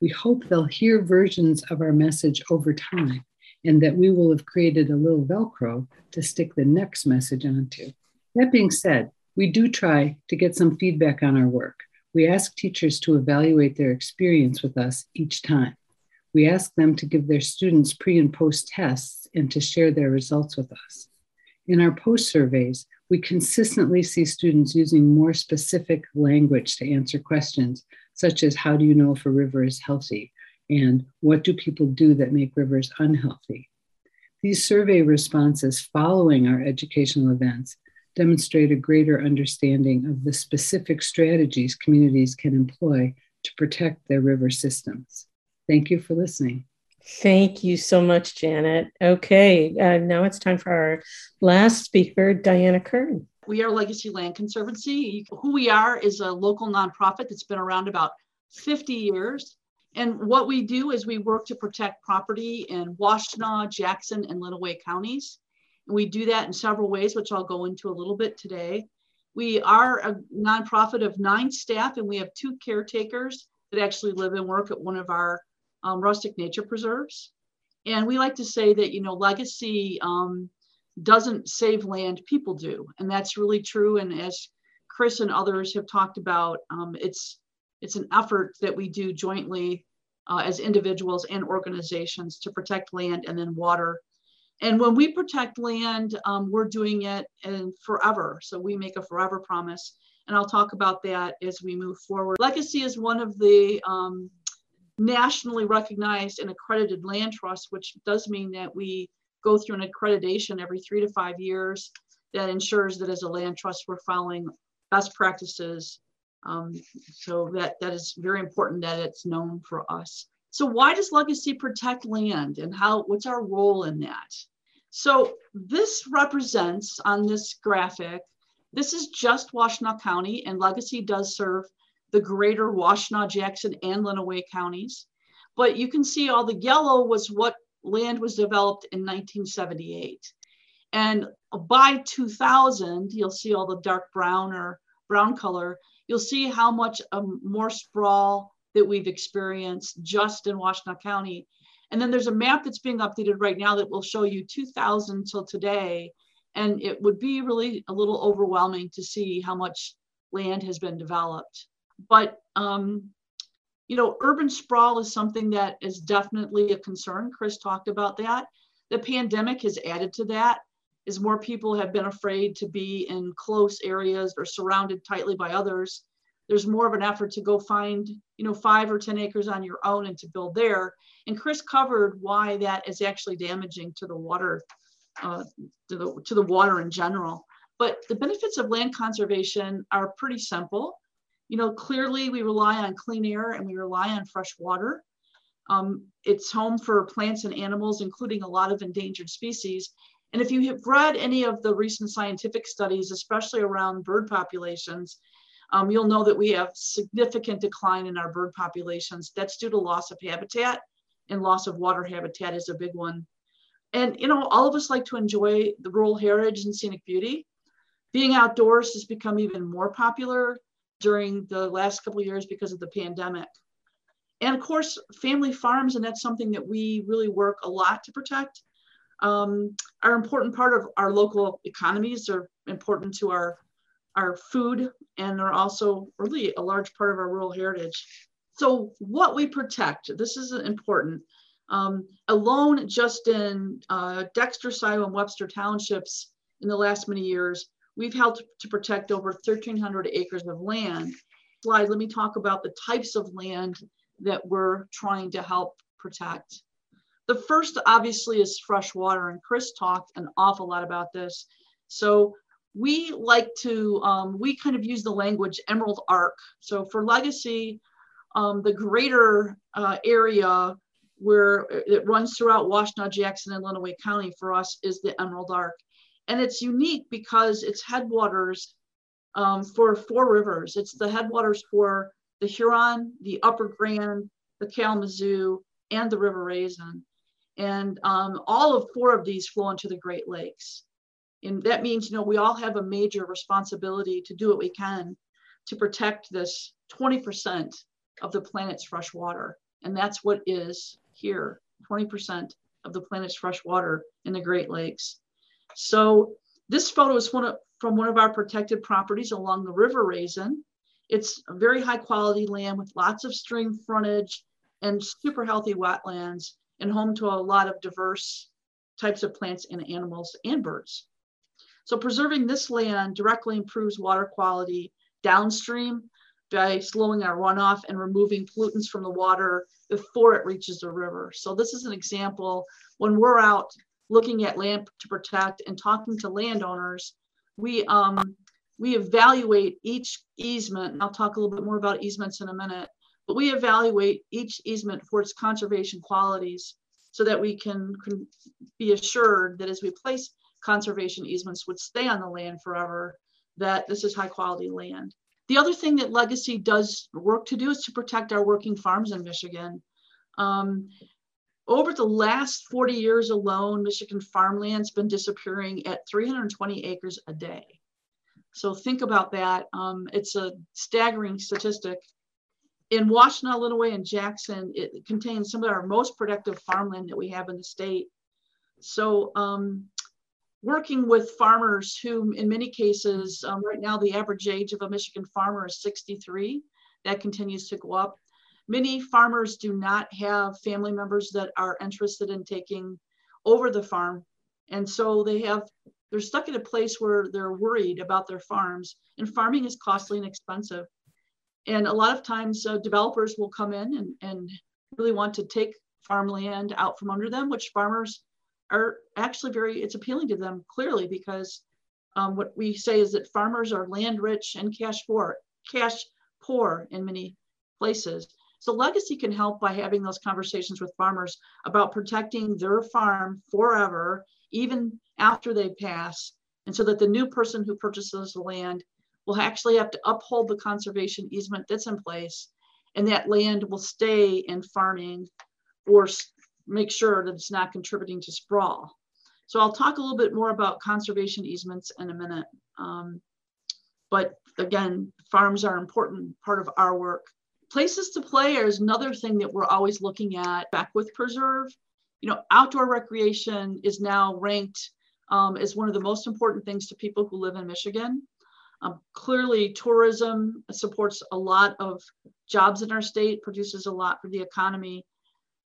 we hope they'll hear versions of our message over time and that we will have created a little Velcro to stick the next message onto. That being said, we do try to get some feedback on our work. We ask teachers to evaluate their experience with us each time. We ask them to give their students pre and post tests and to share their results with us. In our post surveys, we consistently see students using more specific language to answer questions such as how do you know if a river is healthy? And what do people do that make rivers unhealthy? These survey responses following our educational events demonstrate a greater understanding of the specific strategies communities can employ to protect their river systems. Thank you for listening. Thank you so much, Janet. Okay, uh, now it's time for our last speaker, Diana Kern. We are Legacy Land Conservancy. Who we are is a local nonprofit that's been around about 50 years. And what we do is we work to protect property in Washtenaw, Jackson, and Lenawee counties. And we do that in several ways, which I'll go into a little bit today. We are a nonprofit of nine staff, and we have two caretakers that actually live and work at one of our um, rustic nature preserves. And we like to say that, you know, legacy um, doesn't save land, people do. And that's really true. And as Chris and others have talked about, um, it's, it's an effort that we do jointly uh, as individuals and organizations to protect land and then water. And when we protect land, um, we're doing it in forever. So we make a forever promise. And I'll talk about that as we move forward. Legacy is one of the um, nationally recognized and accredited land trusts, which does mean that we go through an accreditation every three to five years that ensures that as a land trust, we're following best practices. Um, so that, that is very important that it's known for us. So why does Legacy protect land and how, what's our role in that? So this represents on this graphic, this is just Washtenaw County and Legacy does serve the greater Washtenaw, Jackson, and Lenawee counties. But you can see all the yellow was what land was developed in 1978. And by 2000, you'll see all the dark brown or brown color. You'll see how much um, more sprawl that we've experienced just in Washtenaw County. And then there's a map that's being updated right now that will show you 2000 till today. And it would be really a little overwhelming to see how much land has been developed. But um, you know, urban sprawl is something that is definitely a concern. Chris talked about that. The pandemic has added to that as more people have been afraid to be in close areas or surrounded tightly by others. There's more of an effort to go find, you know, five or 10 acres on your own and to build there. And Chris covered why that is actually damaging to the water, uh, to, the, to the water in general. But the benefits of land conservation are pretty simple you know, clearly we rely on clean air and we rely on fresh water. Um, it's home for plants and animals, including a lot of endangered species. And if you have read any of the recent scientific studies, especially around bird populations, um, you'll know that we have significant decline in our bird populations. That's due to loss of habitat and loss of water habitat is a big one. And, you know, all of us like to enjoy the rural heritage and scenic beauty. Being outdoors has become even more popular during the last couple of years because of the pandemic. And of course, family farms, and that's something that we really work a lot to protect, um, are important part of our local economies. They're important to our, our food, and they're also really a large part of our rural heritage. So what we protect, this is important. Um, alone just in uh, Dexter, Scioto, and Webster townships in the last many years, We've helped to protect over 1,300 acres of land. Slide, let me talk about the types of land that we're trying to help protect. The first obviously is fresh water and Chris talked an awful lot about this. So we like to, um, we kind of use the language emerald arc. So for legacy, um, the greater uh, area where it runs throughout Washtenaw, Jackson, and Lenawee County for us is the Emerald Arc. And it's unique because it's headwaters um, for four rivers. It's the headwaters for the Huron, the Upper Grand, the Kalamazoo, and the River Raisin. And um, all of four of these flow into the Great Lakes. And that means, you know, we all have a major responsibility to do what we can to protect this 20% of the planet's fresh water. And that's what is here 20% of the planet's fresh water in the Great Lakes. So this photo is one of, from one of our protected properties along the River Raisin. It's a very high quality land with lots of stream frontage and super healthy wetlands and home to a lot of diverse types of plants and animals and birds. So preserving this land directly improves water quality downstream by slowing our runoff and removing pollutants from the water before it reaches the river. So this is an example when we're out looking at land to protect and talking to landowners, we um, we evaluate each easement. And I'll talk a little bit more about easements in a minute, but we evaluate each easement for its conservation qualities so that we can, can be assured that as we place conservation easements would stay on the land forever, that this is high quality land. The other thing that Legacy does work to do is to protect our working farms in Michigan. Um, over the last 40 years alone, Michigan farmland's been disappearing at 320 acres a day. So think about that. Um, it's a staggering statistic. In Washtenaw, Lenawee, and Jackson, it contains some of our most productive farmland that we have in the state. So um, working with farmers who, in many cases, um, right now the average age of a Michigan farmer is 63. That continues to go up. Many farmers do not have family members that are interested in taking over the farm. And so they have, they're stuck in a place where they're worried about their farms. And farming is costly and expensive. And a lot of times uh, developers will come in and, and really want to take farmland out from under them, which farmers are actually very, it's appealing to them clearly because um, what we say is that farmers are land rich and cash poor, cash poor in many places. So legacy can help by having those conversations with farmers about protecting their farm forever, even after they pass. And so that the new person who purchases the land will actually have to uphold the conservation easement that's in place and that land will stay in farming or make sure that it's not contributing to sprawl. So I'll talk a little bit more about conservation easements in a minute. Um, but again, farms are an important part of our work. Places to play is another thing that we're always looking at. Beckwith Preserve, you know, outdoor recreation is now ranked um, as one of the most important things to people who live in Michigan. Um, clearly, tourism supports a lot of jobs in our state, produces a lot for the economy.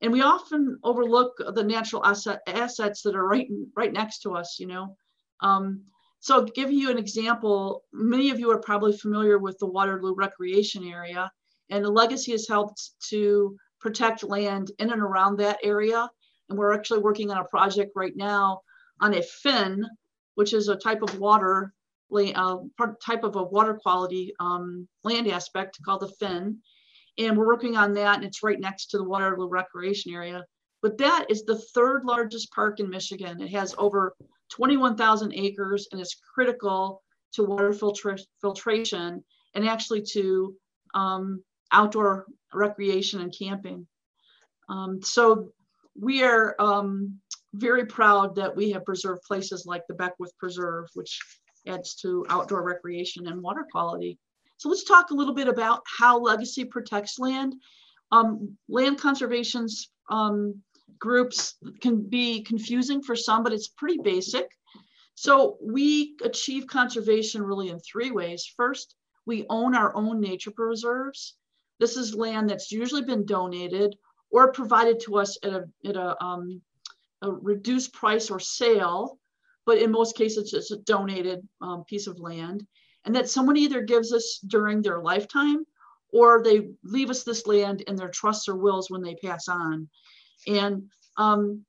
And we often overlook the natural asset, assets that are right, right next to us, you know. Um, so to give you an example, many of you are probably familiar with the Waterloo Recreation Area, and the legacy has helped to protect land in and around that area. And we're actually working on a project right now on a fen, which is a type of water, uh, type of a water quality um, land aspect called the fen and we're working on that and it's right next to the Waterloo Recreation Area. But that is the third largest park in Michigan. It has over 21,000 acres and is critical to water filtra filtration and actually to um, outdoor recreation and camping. Um, so we are um, very proud that we have preserved places like the Beckwith Preserve, which adds to outdoor recreation and water quality. So let's talk a little bit about how legacy protects land. Um, land conservation um, groups can be confusing for some, but it's pretty basic. So we achieve conservation really in three ways. First, we own our own nature preserves. This is land that's usually been donated or provided to us at a, at a, um, a reduced price or sale, but in most cases it's a donated um, piece of land and that someone either gives us during their lifetime or they leave us this land in their trusts or wills when they pass on. And um,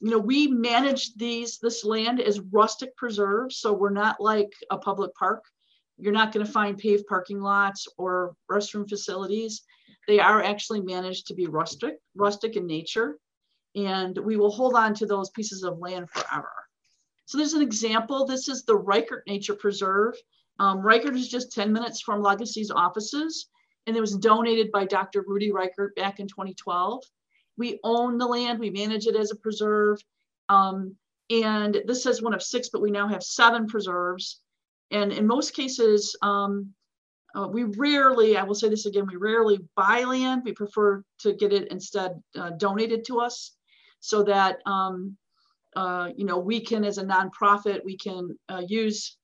you know, we manage these this land as rustic preserves, so we're not like a public park. You're not going to find paved parking lots or restroom facilities. They are actually managed to be rustic, rustic in nature, and we will hold on to those pieces of land forever. So there's an example. This is the Reichert Nature Preserve. Um, Reichert is just 10 minutes from Legacy's offices, and it was donated by Dr. Rudy Reichert back in 2012. We own the land, we manage it as a preserve. Um, and this is one of six, but we now have seven preserves. And in most cases, um, uh, we rarely, I will say this again, we rarely buy land. We prefer to get it instead uh, donated to us so that, um, uh, you know, we can, as a nonprofit, we can uh, use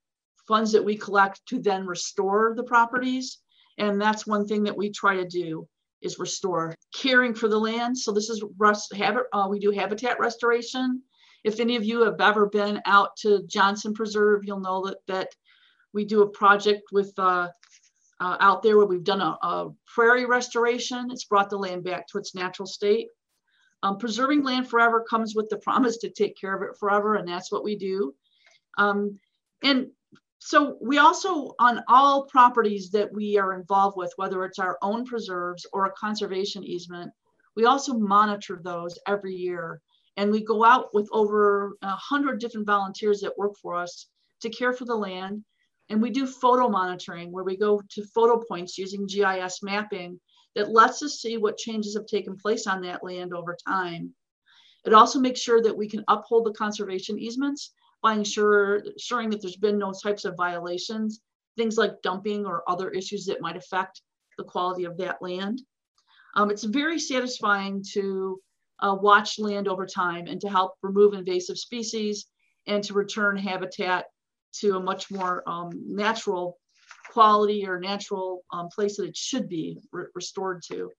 funds that we collect to then restore the properties. And that's one thing that we try to do is restore caring for the land. So this is rust habit. Uh, we do habitat restoration. If any of you have ever been out to Johnson Preserve, you'll know that that we do a project with uh, uh, out there where we've done a, a, prairie restoration. It's brought the land back to its natural state. Um, preserving land forever comes with the promise to take care of it forever, and that's what we do. Um, and so we also, on all properties that we are involved with, whether it's our own preserves or a conservation easement, we also monitor those every year. And we go out with over a hundred different volunteers that work for us to care for the land. And we do photo monitoring where we go to photo points using GIS mapping that lets us see what changes have taken place on that land over time. It also makes sure that we can uphold the conservation easements by ensure, ensuring that there's been no types of violations, things like dumping or other issues that might affect the quality of that land. Um, it's very satisfying to uh, watch land over time and to help remove invasive species and to return habitat to a much more um, natural quality or natural um, place that it should be re restored to.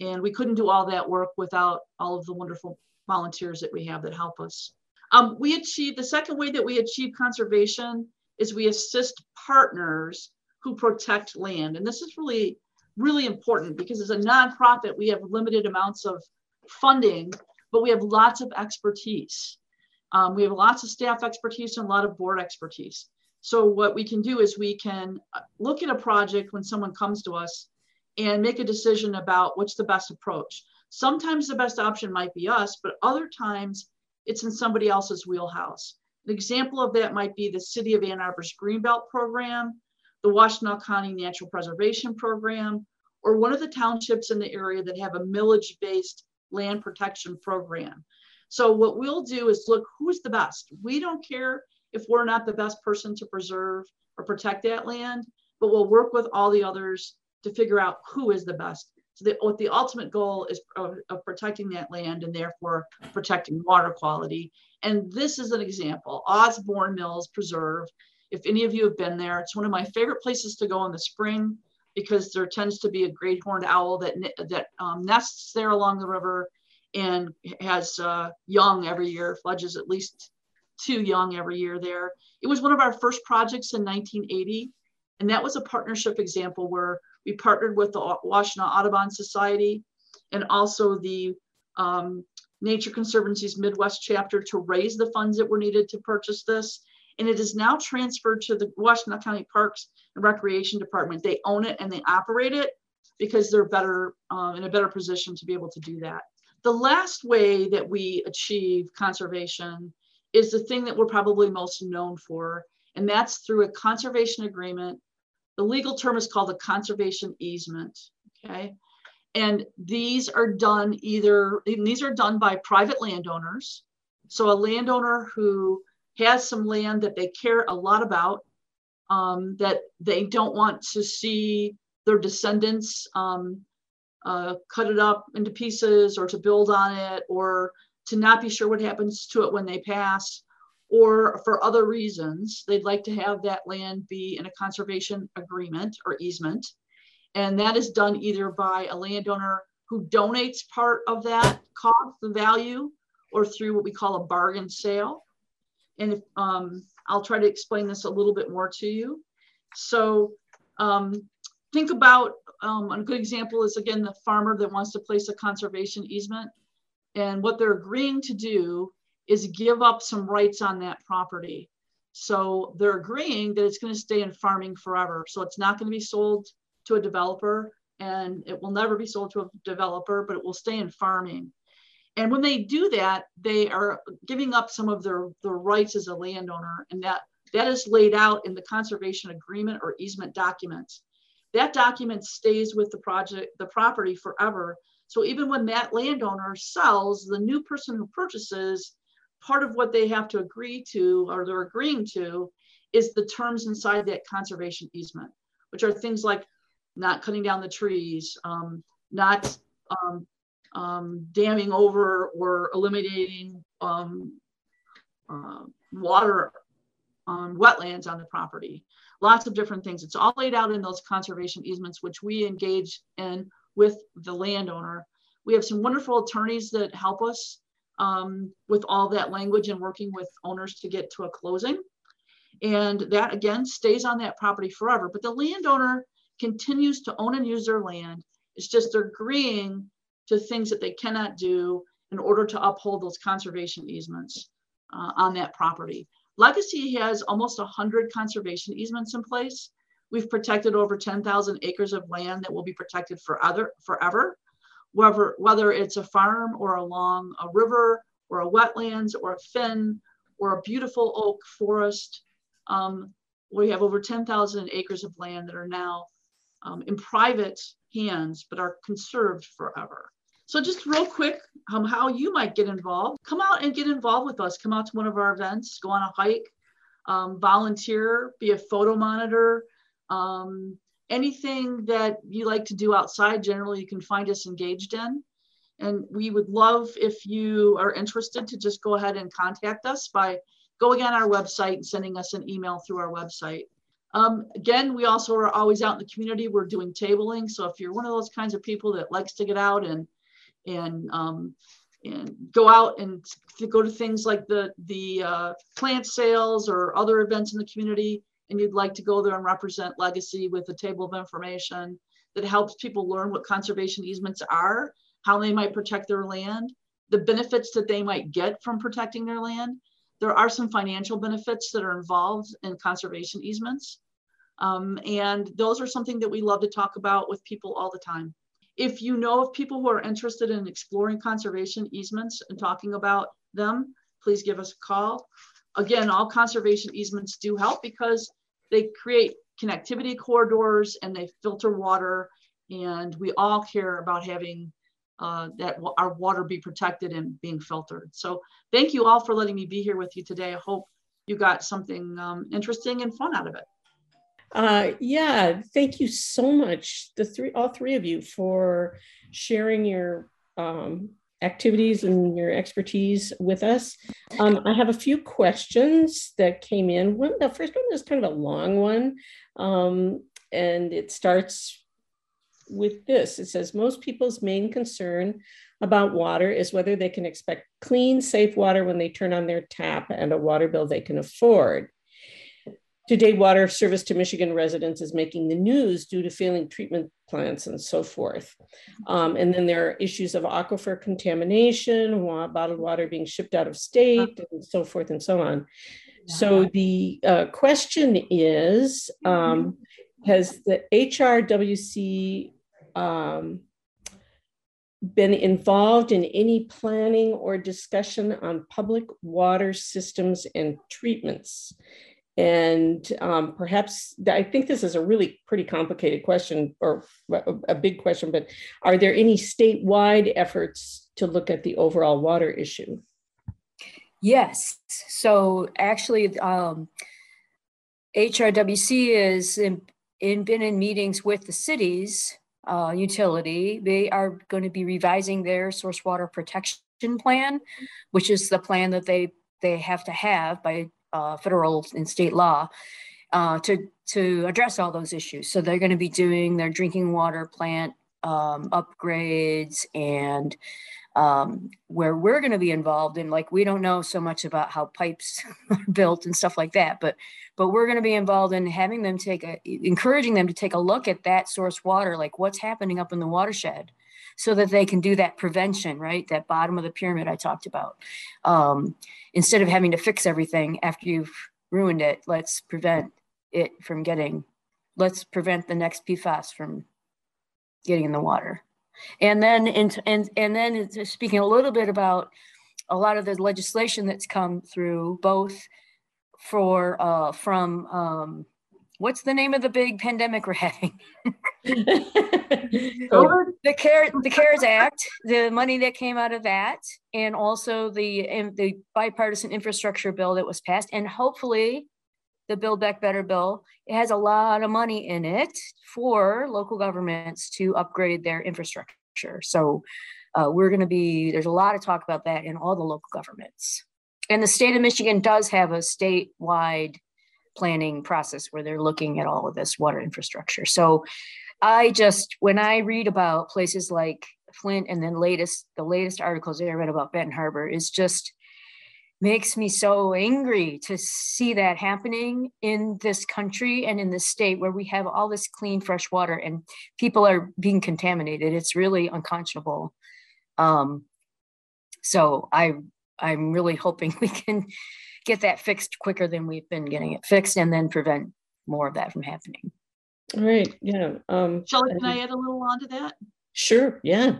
And we couldn't do all that work without all of the wonderful volunteers that we have that help us. Um, we achieve, the second way that we achieve conservation is we assist partners who protect land. And this is really, really important because as a nonprofit, we have limited amounts of funding, but we have lots of expertise. Um, we have lots of staff expertise and a lot of board expertise. So what we can do is we can uh, look at a project when someone comes to us and make a decision about what's the best approach. Sometimes the best option might be us, but other times it's in somebody else's wheelhouse. An example of that might be the City of Ann Arbor's Greenbelt Program, the Washtenaw County Natural Preservation Program, or one of the townships in the area that have a millage-based land protection program. So what we'll do is look who's the best. We don't care if we're not the best person to preserve or protect that land, but we'll work with all the others to figure out who is the best. So the, what the ultimate goal is of, of protecting that land and therefore protecting water quality. And this is an example, Osborne Mills Preserve. If any of you have been there, it's one of my favorite places to go in the spring because there tends to be a great horned owl that, that um, nests there along the river and has uh, young every year, fledges at least two young every year there. It was one of our first projects in 1980. And that was a partnership example where we partnered with the Washtenaw Audubon Society and also the um, Nature Conservancy's Midwest chapter to raise the funds that were needed to purchase this. And it is now transferred to the Washtenaw County Parks and Recreation Department. They own it and they operate it because they're better um, in a better position to be able to do that. The last way that we achieve conservation is the thing that we're probably most known for, and that's through a conservation agreement the legal term is called a conservation easement, okay? And these are done either, these are done by private landowners. So a landowner who has some land that they care a lot about, um, that they don't want to see their descendants um, uh, cut it up into pieces or to build on it or to not be sure what happens to it when they pass or for other reasons, they'd like to have that land be in a conservation agreement or easement. And that is done either by a landowner who donates part of that cost, the value, or through what we call a bargain sale. And if, um, I'll try to explain this a little bit more to you. So um, think about, um, a good example is again, the farmer that wants to place a conservation easement. And what they're agreeing to do is give up some rights on that property. So they're agreeing that it's going to stay in farming forever. So it's not going to be sold to a developer and it will never be sold to a developer, but it will stay in farming. And when they do that, they are giving up some of their, their rights as a landowner. And that, that is laid out in the conservation agreement or easement documents. That document stays with the project, the property forever. So even when that landowner sells, the new person who purchases part of what they have to agree to or they're agreeing to is the terms inside that conservation easement, which are things like not cutting down the trees, um, not um, um, damming over or eliminating um, uh, water on wetlands on the property. Lots of different things. It's all laid out in those conservation easements, which we engage in with the landowner. We have some wonderful attorneys that help us um, with all that language and working with owners to get to a closing. And that again stays on that property forever. But the landowner continues to own and use their land. It's just they're agreeing to things that they cannot do in order to uphold those conservation easements uh, on that property. Legacy has almost 100 conservation easements in place. We've protected over 10,000 acres of land that will be protected forever, forever whether, whether it's a farm or along a river or a wetlands or a fen or a beautiful oak forest. Um, we have over 10,000 acres of land that are now um, in private hands, but are conserved forever. So just real quick, um, how you might get involved. Come out and get involved with us. Come out to one of our events, go on a hike, um, volunteer, be a photo monitor, um, anything that you like to do outside, generally you can find us engaged in. And we would love if you are interested to just go ahead and contact us by going on our website and sending us an email through our website. Um, again, we also are always out in the community. We're doing tabling. So if you're one of those kinds of people that likes to get out and and um, and go out and go to things like the the uh, plant sales or other events in the community, and you'd like to go there and represent legacy with a table of information that helps people learn what conservation easements are, how they might protect their land, the benefits that they might get from protecting their land. There are some financial benefits that are involved in conservation easements. Um, and those are something that we love to talk about with people all the time. If you know of people who are interested in exploring conservation easements and talking about them, please give us a call again, all conservation easements do help because they create connectivity corridors and they filter water. And we all care about having uh, that our water be protected and being filtered. So thank you all for letting me be here with you today. I hope you got something um, interesting and fun out of it. Uh, yeah, thank you so much, the three, all three of you, for sharing your um, activities and your expertise with us. Um, I have a few questions that came in. One, the first one is kind of a long one, um, and it starts with this. It says most people's main concern about water is whether they can expect clean, safe water when they turn on their tap and a water bill they can afford. Today, water service to Michigan residents is making the news due to failing treatment plants and so forth. Um, and then there are issues of aquifer contamination, bottled water being shipped out of state, and so forth and so on. So the uh, question is um, Has the HRWC um, been involved in any planning or discussion on public water systems and treatments? And um, perhaps I think this is a really pretty complicated question or a big question, but are there any statewide efforts to look at the overall water issue? Yes. So actually, um, HRWC is in, in, been in meetings with the cities uh, utility. They are going to be revising their source water protection plan, which is the plan that they they have to have by uh, federal and state law uh, to to address all those issues. So they're going to be doing their drinking water plant um, upgrades and um, where we're going to be involved in like we don't know so much about how pipes are built and stuff like that but but we're going to be involved in having them take a encouraging them to take a look at that source water like what's happening up in the watershed so that they can do that prevention, right? That bottom of the pyramid I talked about. Um, instead of having to fix everything after you've ruined it, let's prevent it from getting, let's prevent the next PFAS from getting in the water. And then, and, and, and then speaking a little bit about a lot of the legislation that's come through, both for uh, from um, what's the name of the big pandemic we're having? the care the CARES Act, the money that came out of that, and also the the bipartisan infrastructure bill that was passed, and hopefully the Build Back Better bill. It has a lot of money in it for local governments to upgrade their infrastructure. So uh, we're going to be there's a lot of talk about that in all the local governments. And the state of Michigan does have a statewide planning process where they're looking at all of this water infrastructure. So I just when I read about places like Flint and then latest the latest articles that I read about Benton Harbor is just makes me so angry to see that happening in this country and in this state where we have all this clean fresh water and people are being contaminated it's really unconscionable um, so i i'm really hoping we can get that fixed quicker than we've been getting it fixed and then prevent more of that from happening all right yeah um Shelley, can I add a little on to that? sure yeah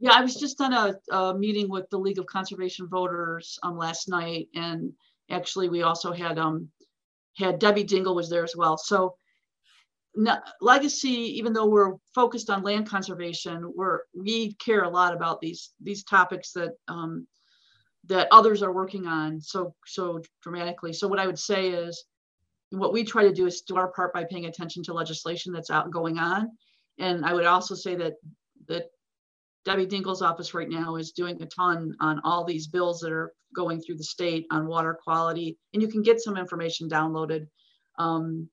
Yeah, I was just on a, a meeting with the League of Conservation Voters um, last night, and actually we also had um, had Debbie Dingell was there as well. So no, legacy, even though we're focused on land conservation, we're we care a lot about these these topics that um, that others are working on so so dramatically. So what I would say is, what we try to do is do our part by paying attention to legislation that's out going on, and I would also say that that Debbie Dingell's office right now is doing a ton on all these bills that are going through the state on water quality, and you can get some information downloaded. Um,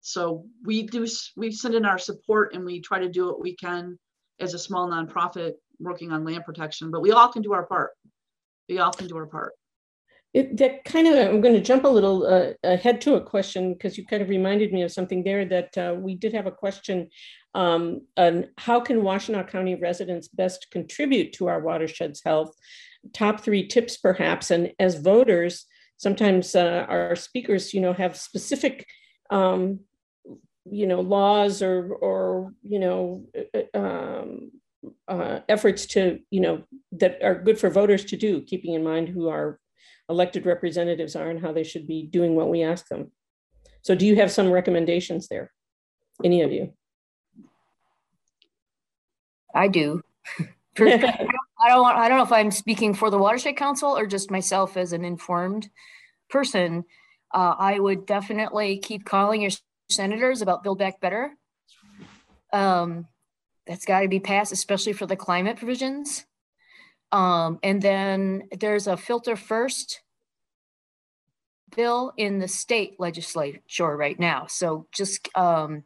so we do, we send in our support and we try to do what we can as a small nonprofit working on land protection, but we all can do our part. We all can do our part. It, that kind of, I'm going to jump a little uh, ahead to a question because you kind of reminded me of something there that uh, we did have a question um, on how can Washtenaw County residents best contribute to our watershed's health? Top three tips, perhaps. And as voters, sometimes uh, our speakers, you know, have specific, um, you know, laws or, or you know, um, uh, efforts to, you know, that are good for voters to do, keeping in mind who our elected representatives are and how they should be doing what we ask them. So do you have some recommendations there? Any of you? I do. For, I don't want, I don't know if I'm speaking for the Watershed Council or just myself as an informed person. Uh, I would definitely keep calling your senators about Build Back Better. Um, that's got to be passed, especially for the climate provisions. Um, and then there's a filter first bill in the state legislature right now. So just um,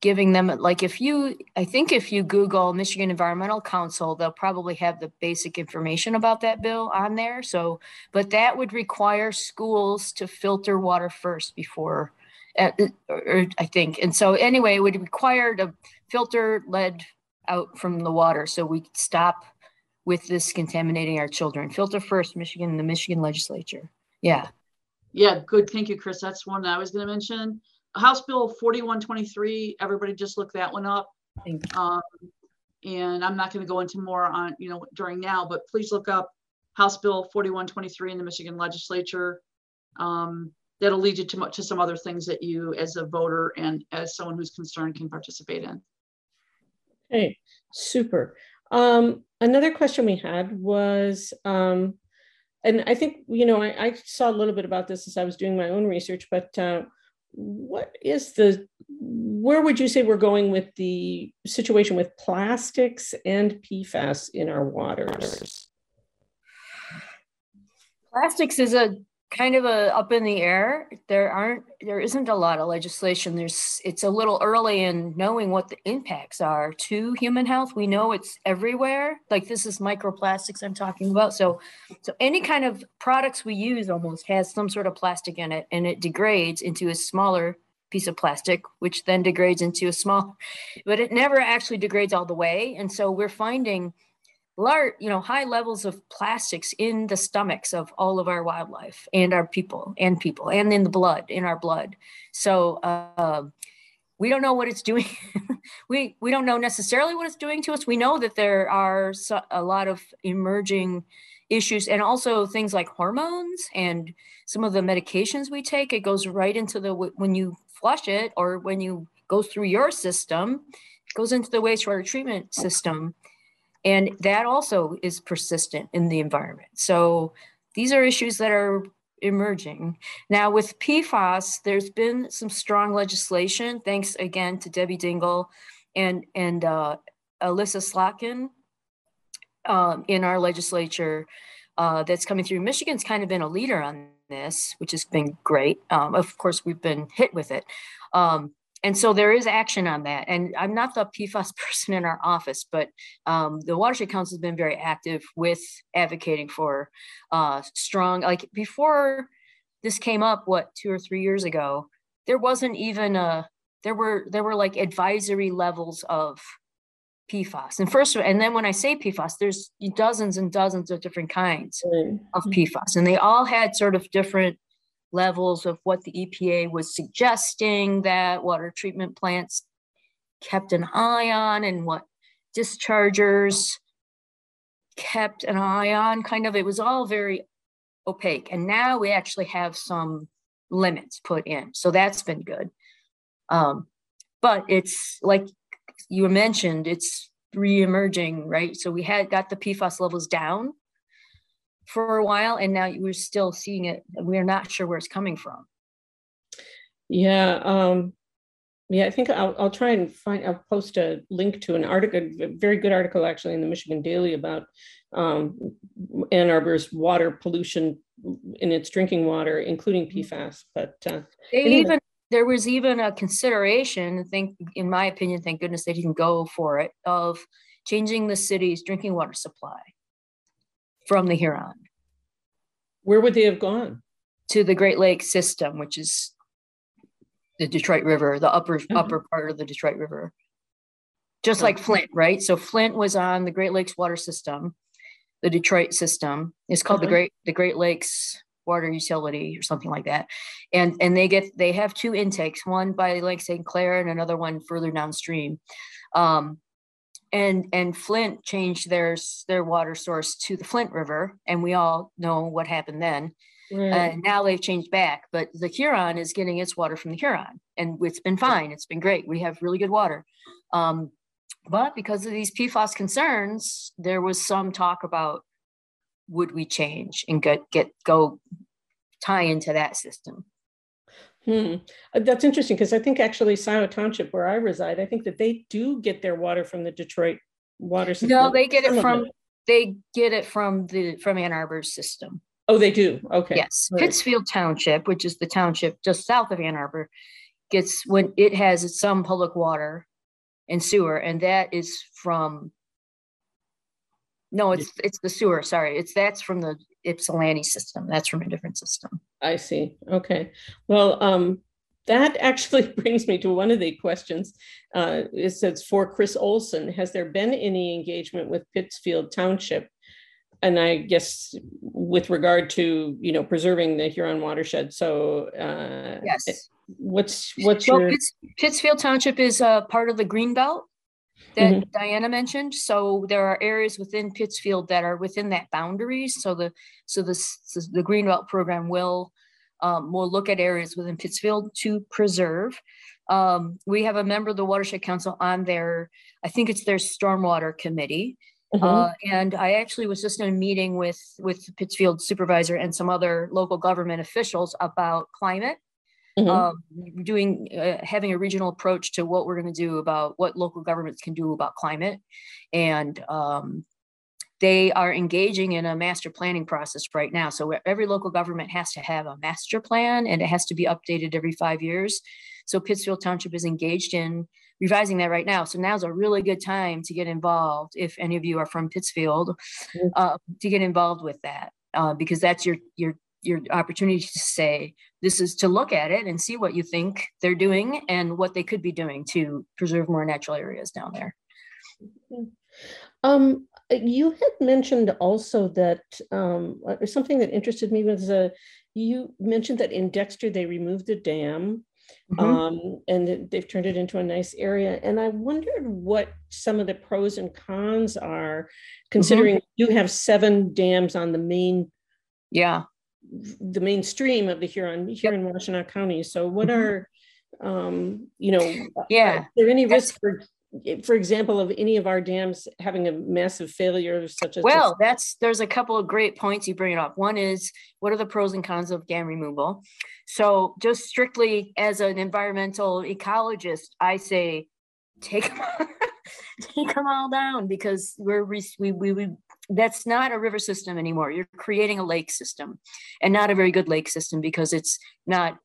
giving them like if you i think if you google michigan environmental council they'll probably have the basic information about that bill on there so but that would require schools to filter water first before uh, or, i think and so anyway it would require the filter lead out from the water so we stop with this contaminating our children. Filter first michigan the michigan legislature. Yeah. Yeah good. Thank you chris. That's one that i was going to mention. House Bill 4123, everybody just look that one up. Um, and I'm not going to go into more on, you know, during now, but please look up House Bill 4123 in the Michigan legislature. Um, that'll lead you to, to some other things that you as a voter and as someone who's concerned can participate in. Okay, super. Um, another question we had was, um, and I think, you know, I, I, saw a little bit about this as I was doing my own research, but uh, what is the where would you say we're going with the situation with plastics and PFAS in our waters? Plastics is a kind of a up in the air. There aren't there isn't a lot of legislation. There's it's a little early in knowing what the impacts are to human health. We know it's everywhere. Like this is microplastics I'm talking about. So so any kind of products we use almost has some sort of plastic in it and it degrades into a smaller piece of plastic which then degrades into a small but it never actually degrades all the way and so we're finding large, you know, high levels of plastics in the stomachs of all of our wildlife and our people and people and in the blood, in our blood. So uh, we don't know what it's doing. we we don't know necessarily what it's doing to us. We know that there are so, a lot of emerging issues and also things like hormones and some of the medications we take. It goes right into the when you flush it or when you go through your system, goes into the wastewater treatment system and that also is persistent in the environment. So these are issues that are emerging. Now, with PFAS, there's been some strong legislation, thanks again to Debbie Dingell and, and uh, Elissa Slotkin um, in our legislature uh, that's coming through. Michigan's kind of been a leader on this, which has been great. Um, of course, we've been hit with it. Um, and so there is action on that. And I'm not the PFAS person in our office, but um, the Watershed Council has been very active with advocating for uh, strong, like before this came up, what, two or three years ago, there wasn't even a, there were, there were like advisory levels of PFAS. And first, and then when I say PFAS, there's dozens and dozens of different kinds of PFAS, and they all had sort of different levels of what the EPA was suggesting that water treatment plants kept an eye on and what dischargers kept an eye on. Kind of, it was all very opaque. And now we actually have some limits put in. So that's been good. Um, but it's like you mentioned, it's re-emerging, right? So we had got the PFAS levels down for a while, and now we're still seeing it. We're not sure where it's coming from. Yeah, um, yeah. I think I'll, I'll try and find. I'll post a link to an article, a very good article actually in the Michigan Daily about um, Ann Arbor's water pollution in its drinking water, including mm-hmm. PFAS. But uh, they anyway. even there was even a consideration. I think, in my opinion, thank goodness they didn't go for it of changing the city's drinking water supply from the Huron. Where would they have gone? To the Great Lakes system, which is the Detroit River, the upper mm-hmm. upper part of the Detroit River. Just like Flint, right? So Flint was on the Great Lakes water system, the Detroit system. It's called the. Great the Great Lakes Water Utility or something like that. And and they get they have two intakes, one by Lake St. Clair and another one further downstream. Um, and and Flint changed their their water source to the Flint River, and we all know what happened then. And now they've changed back, but the Huron is getting its water from the Huron, and it's been fine. It's been great. We have really good water. Um, but because of these PFAS concerns, there was some talk about would we change and get get go tie into that system. Hmm. Uh, that's interesting because I think actually Scio Township, where I reside, I think that they do get their water from the Detroit water system. No, they get it from they get it from the from Ann Arbor's system. Oh, they do. Okay. Yes, right. Pittsfield Township, which is the township just south of Ann Arbor, gets when it has some public water and sewer, and that is from. No, it's it's the sewer. Sorry, it's that's from the Ypsilanti system. That's from a different system. I see. Okay. Well, um, that actually brings me to one of the questions. Uh, it says for Chris Olson, has there been any engagement with Pittsfield Township? And I guess with regard to you know preserving the Huron watershed. So uh, yes, what's what's well, your Pittsfield Township is a part of the Green Belt that mm-hmm. Diana mentioned. So there are areas within Pittsfield that are within that boundaries. So the so the the Greenbelt program will um, will look at areas within Pittsfield to preserve. Um, we have a member of the Watershed Council on their, I think it's their stormwater committee. Mm-hmm. Uh, and I actually was just in a meeting with with the Pittsfield supervisor and some other local government officials about climate Mm-hmm. Um, doing uh, having a regional approach to what we're going to do about what local governments can do about climate. And um, they are engaging in a master planning process right now. So every local government has to have a master plan and it has to be updated every five years. So pittsfield township is engaged in revising that right now. So now's a really good time to get involved if any of you are from pittsfield uh, to get involved with that uh, because that's your your your opportunity to say this is to look at it and see what you think they're doing and what they could be doing to preserve more natural areas down there. Um, you had mentioned also that um, something that interested me was uh, you mentioned that in Dexter they removed the dam mm-hmm. um, and they've turned it into a nice area. And I wondered what some of the pros and cons are, considering mm-hmm. you have seven dams on the main yeah the mainstream of the Huron here yep. in Washtenaw County. So what mm-hmm. are um, you know yeah are there any risk for for example of any of our dams having a massive failure such as well that's there's a couple of great points you bring it up one is what are the pros and cons of dam removal so just strictly as an environmental ecologist i say take them, take them all down because we're we, we, we that's not a river system anymore. You're creating a lake system and not a very good lake system because it's not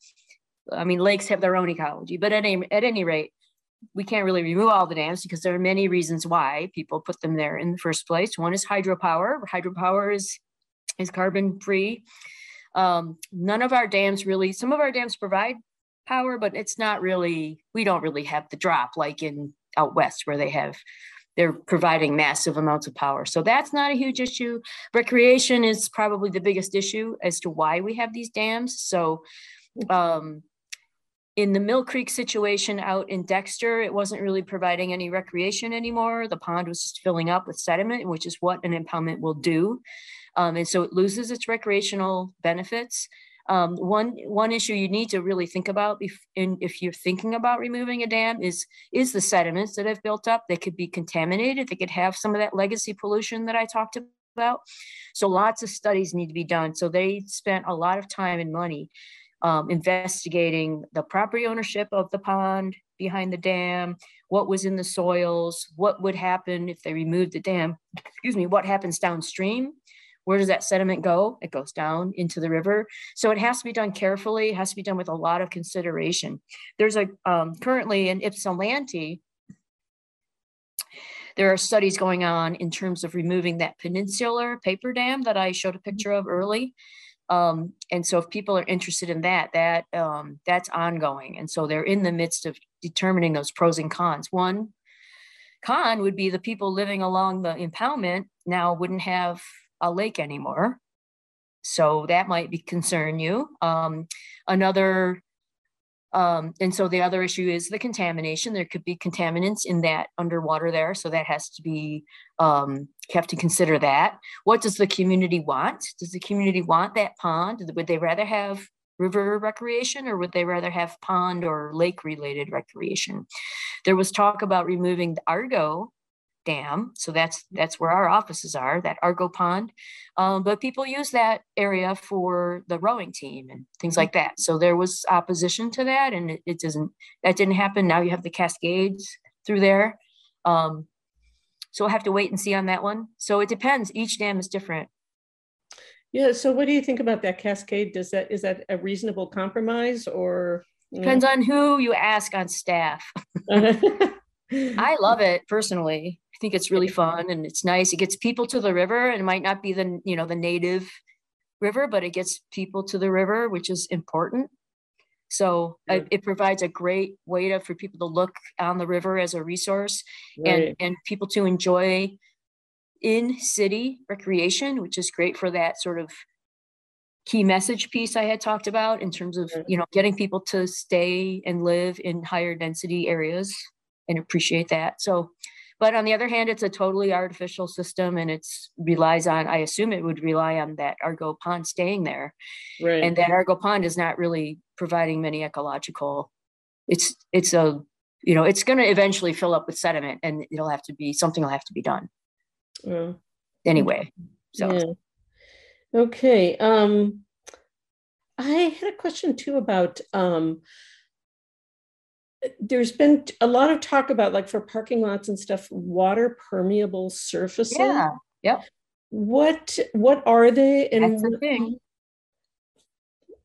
I mean, lakes have their own ecology, but at any, at any rate, we can't really remove all the dams because there are many reasons why people put them there in the first place. One is hydropower. Hydropower is is carbon free. Um, none of our dams really. Some of our dams provide power, but it's not really. We don't really have the drop like in out west where they have. They're providing massive amounts of power. So that's not a huge issue. Recreation is probably the biggest issue as to why we have these dams. So um, in the Mill Creek situation out in Dexter, it wasn't really providing any recreation anymore. The pond was just filling up with sediment, which is what an impoundment will do. Um, and so it loses its recreational benefits. Um, one one issue you need to really think about if, in, if you're thinking about removing a dam is is the sediments that have built up. They could be contaminated. They could have some of that legacy pollution that I talked about. So lots of studies need to be done. So they spent a lot of time and money um, investigating the property ownership of the pond behind the dam, what was in the soils, what would happen if they removed the dam, excuse me, what happens downstream. Where does that sediment go? It goes down into the river. So it has to be done carefully. It has to be done with a lot of consideration. There's a um, currently in Ypsilanti, there are studies going on in terms of removing that peninsular paper dam that I showed a picture of early. Um, and so if people are interested in that, that um, that's ongoing. And so they're in the midst of determining those pros and cons. One con would be the people living along the impoundment now wouldn't have a lake anymore. So that might be concern you. Um, another um, and so the other issue is the contamination. There could be contaminants in that underwater there. So that has to be, um, have to consider that. What does the community want? Does the community want that pond? Would they rather have river recreation or would they rather have pond or lake related recreation? There was talk about removing the Argo dam. So that's that's where our offices are, that Argo Pond. Um, but people use that area for the rowing team and things like that. So there was opposition to that, and it, it doesn't that didn't happen. Now you have the Cascades through there. Um, so we'll have to wait and see on that one. So it depends. Each dam is different. Yeah. So what do you think about that cascade? Does that is that a reasonable compromise or depends on who you ask on staff? I love it personally. I think it's really fun and it's nice. It gets people to the river and it might not be the, you know, the native river, but it gets people to the river, which is important. So uh, yeah. it, it, provides a great way to, for people to look on the river as a resource right. and, and people to enjoy in city recreation, which is great for that sort of key message piece I had talked about in terms of, you know, getting people to stay and live in higher density areas and appreciate that. So but on the other hand, it's a totally artificial system and it's relies on, I assume it would rely on that Argo pond staying there. Right. And that Argo pond is not really providing many ecological, it's, it's a, you know, it's going to eventually fill up with sediment and it'll have to be, something will have to be done. Yeah. Anyway. So. Yeah. Okay. Um, I had a question too about um, there's been a lot of talk about like for parking lots and stuff water permeable surfaces. Yeah yep. What what are they and That's the thing.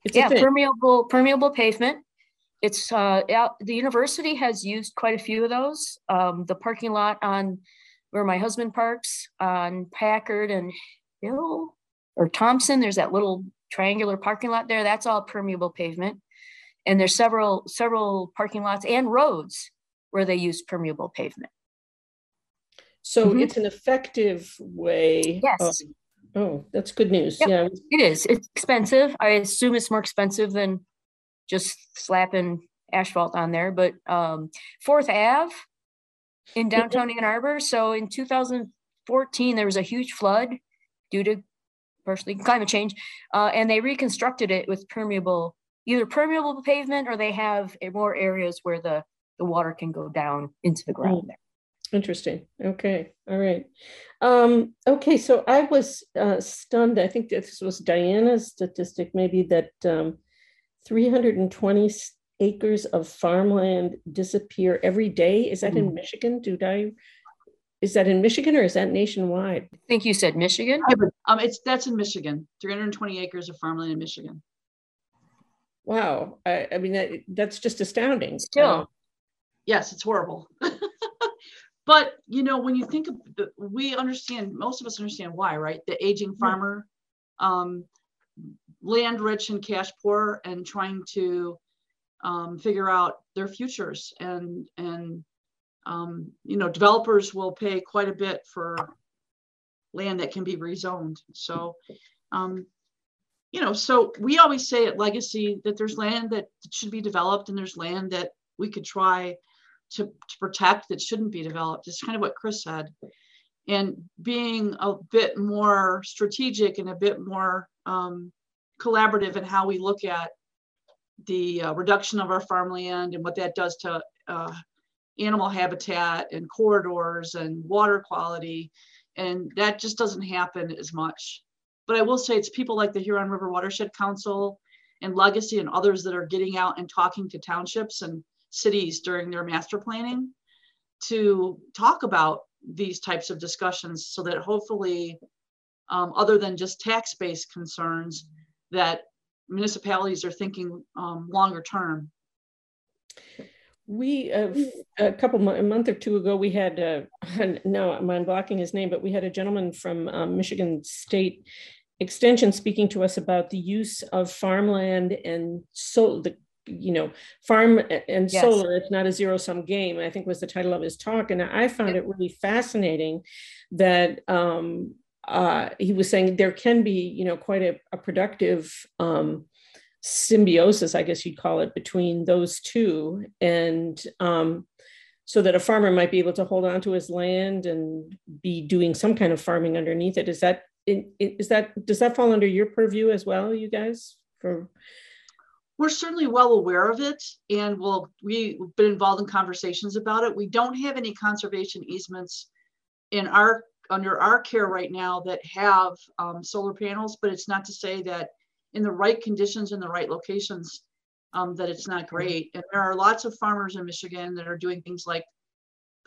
It's yeah permeable permeable pavement. It's uh out, the university has used quite a few of those. Um, the parking lot on where my husband parks on packard and hill or thompson there's that little triangular parking lot there. That's all permeable pavement and there's several several parking lots and roads where they use permeable pavement. So mm-hmm. it's an effective way. Yes. Of, oh, that's good news. Yep, yeah. It is. It's expensive. I assume it's more expensive than just slapping asphalt on there. But um, Fourth Ave in downtown Ann Arbor. So in 2014, there was a huge flood due to partially climate change, uh, and they reconstructed it with permeable either permeable pavement or they have more areas where the, the water can go down into the ground there. Interesting. Okay. All right. Um, okay. So I was uh, stunned. I think this was Diana's statistic, maybe that um, 320 acres of farmland disappear every day. Is that mm. in mm-hmm. Michigan? Do I? Is that in Michigan or is that nationwide? I think you said Michigan. Um, it's that's in Michigan. 320 acres of farmland in Michigan. Wow. I, I mean, that, that's just astounding. Still. Yes, it's horrible. but you know, when you think of the, we understand, most of us understand why, right? The aging farmer, um, land rich and cash poor, and trying to um, figure out their futures. And and um, you know, developers will pay quite a bit for land that can be rezoned. So, um, you know, so we always say at Legacy that there's land that should be developed and there's land that we could try to, to protect that shouldn't be developed. It's kind of what Chris said. And being a bit more strategic and a bit more um, collaborative in how we look at the uh, reduction of our farmland and what that does to uh, animal habitat and corridors and water quality. And that just doesn't happen as much. But I will say it's people like the Huron River Watershed Council and Legacy and others that are getting out and talking to townships and cities during their master planning to talk about these types of discussions so that hopefully, um, other than just tax-based concerns, that municipalities are thinking um, longer term. We uh, a couple a month or two ago we had uh, no I'm blocking his name, but we had a gentleman from um, Michigan State Extension speaking to us about the use of farmland and so the you know farm and yes. solar it's not a zero sum game i think was the title of his talk and i found it really fascinating that um, uh, he was saying there can be you know quite a, a productive um, symbiosis, I guess you'd call it, between those two. And um, so that a farmer might be able to hold on to his land and be doing some kind of farming underneath it. Is that is that does that fall under your purview as well, you guys? For we're certainly well aware of it, and we'll we've been involved in conversations about it. We don't have any conservation easements in our under our care right now that have um, solar panels, but it's not to say that in the right conditions in the right locations um, that it's not great. And there are lots of farmers in Michigan that are doing things like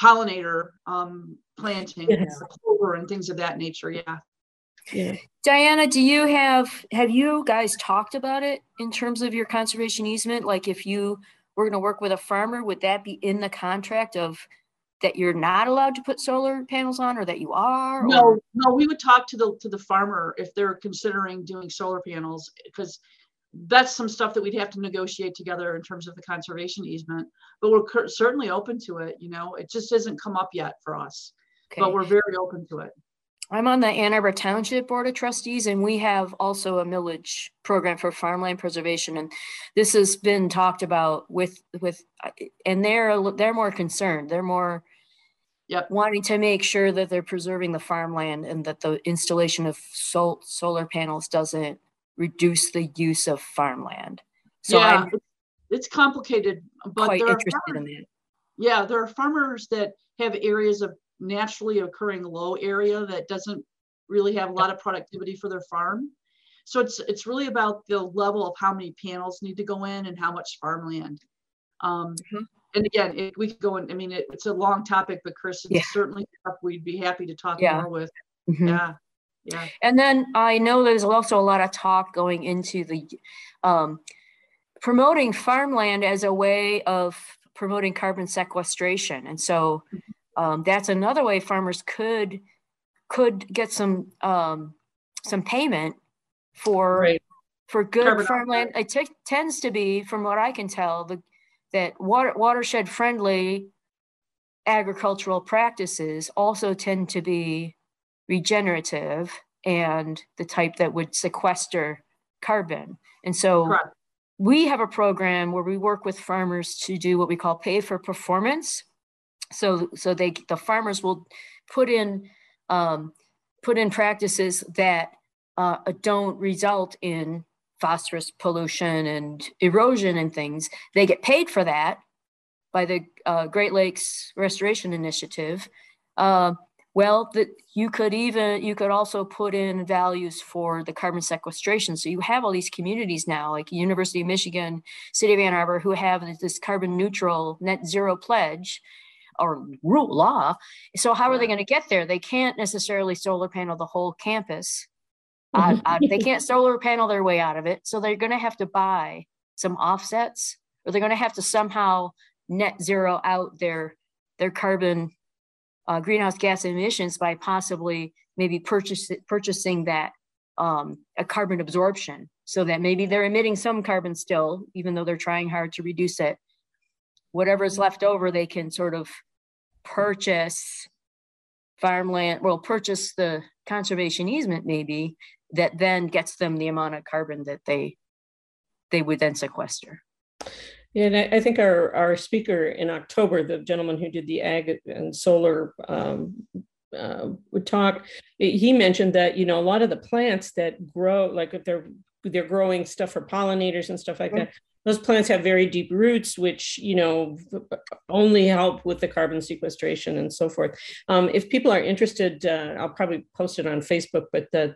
pollinator um, planting, yeah. clover, and things of that nature. Yeah. Yeah. Diana, do you have have you guys talked about it in terms of your conservation easement? Like if you were going to work with a farmer, would that be in the contract of that you're not allowed to put solar panels on or that you are? No, or? no, we would talk to the to the farmer if they're considering doing solar panels because that's some stuff that we'd have to negotiate together in terms of the conservation easement. But we're certainly open to it. You know, it just hasn't come up yet for us, okay. but we're very open to it. I'm on the Ann Arbor Township Board of Trustees, and we have also a millage program for farmland preservation. And this has been talked about with with, and they're they're more concerned. They're more yep. wanting to make sure that they're preserving the farmland and that the installation of sol- solar panels doesn't reduce the use of farmland. So yeah, I'm it's complicated, but quite interested farmers, in that. Yeah, there are farmers that have areas of naturally occurring low area that doesn't really have a lot of productivity for their farm. So it's it's really about the level of how many panels need to go in and how much farmland. Um, mm-hmm. And again, it, we could go in. I mean, it, it's a long topic, but Chris, it's yeah. certainly we'd be happy to talk yeah. more with. Mm-hmm. Yeah, yeah. And then I know there's also a lot of talk going into the um, promoting farmland as a way of promoting carbon sequestration, and so mm-hmm um, that's another way farmers could could get some um, some payment for right. for good Carbon farmland. It t- tends to be, from what I can tell, the that water, watershed friendly agricultural practices also tend to be regenerative and the type that would sequester carbon. And so Correct. we have a program where we work with farmers to do what we call pay for performance so so they the farmers will put in um, put in practices that uh, don't result in phosphorus pollution and erosion and things. They get paid for that by the uh, Great Lakes Restoration Initiative. Uh, well, that you could even you could also put in values for the carbon sequestration. So you have all these communities now, like University of Michigan, City of Ann Arbor, who have this carbon neutral net zero pledge, or rule law. So how are they going to get there? They can't necessarily solar panel the whole campus. Uh, uh, they can't solar panel their way out of it. So they're going to have to buy some offsets, or they're going to have to somehow net zero out their their carbon uh, greenhouse gas emissions by possibly maybe purchase, purchasing that um, a carbon absorption so that maybe they're emitting some carbon still, even though they're trying hard to reduce it. Whatever is left over, they can sort of purchase farmland, well, purchase the conservation easement maybe that then gets them the amount of carbon that they they would then sequester. Yeah, and I, I, think our, our speaker in October, the gentleman who did the ag and solar um, uh, would talk, he mentioned that, you know, a lot of the plants that grow, like if they're they're growing stuff for pollinators and stuff like mm-hmm. that, those plants have very deep roots, which, you know, only help with the carbon sequestration and so forth. Um, if people are interested, uh, I'll probably post it on Facebook, but the,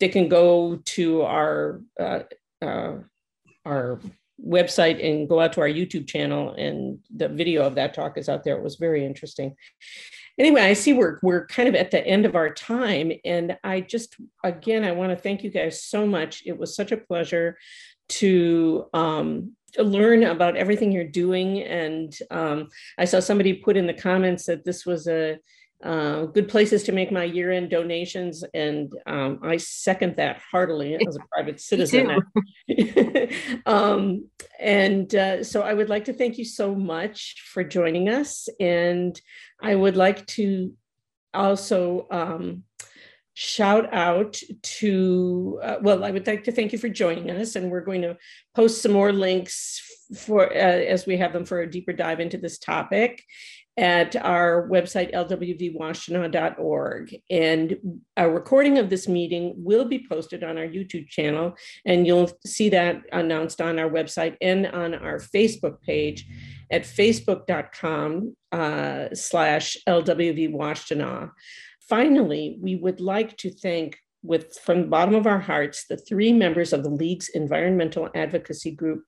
they can go to our, uh, uh, our website and go out to our YouTube channel, and the video of that talk is out there. It was very interesting. Anyway, I see we're we're kind of at the end of our time, and I just again I want to thank you guys so much. It was such a pleasure to um, learn about everything you're doing, and um, I saw somebody put in the comments that this was a uh, good places to make my year-end donations, and um, I second that heartily. As a private citizen. um, and uh, so, I would like to thank you so much for joining us, and I would like to also um, shout out to uh, well, I would like to thank you for joining us, and we're going to post some more links for uh, as we have them for a deeper dive into this topic at our website, lwvwashtenaw.org. And a recording of this meeting will be posted on our YouTube channel, and you'll see that announced on our website and on our Facebook page at facebook.com uh, slash lwvwashtenaw. Finally, we would like to thank with from the bottom of our hearts the three members of the League's environmental advocacy group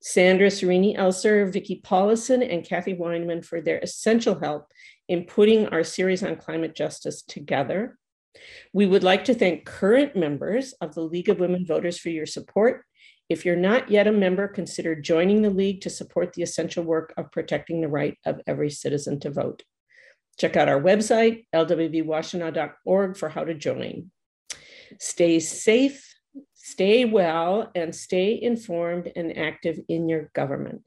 Sandra Serini Elser, Vicki Paulison, and Kathy Weinman for their essential help in putting our series on climate justice together. We would like to thank current members of the League of Women Voters for your support. If you're not yet a member, consider joining the League to support the essential work of protecting the right of every citizen to vote. Check out our website, lwvwashtenaw.org, for how to join. Stay safe, Stay well and stay informed and active in your government.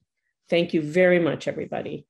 Thank you very much, everybody.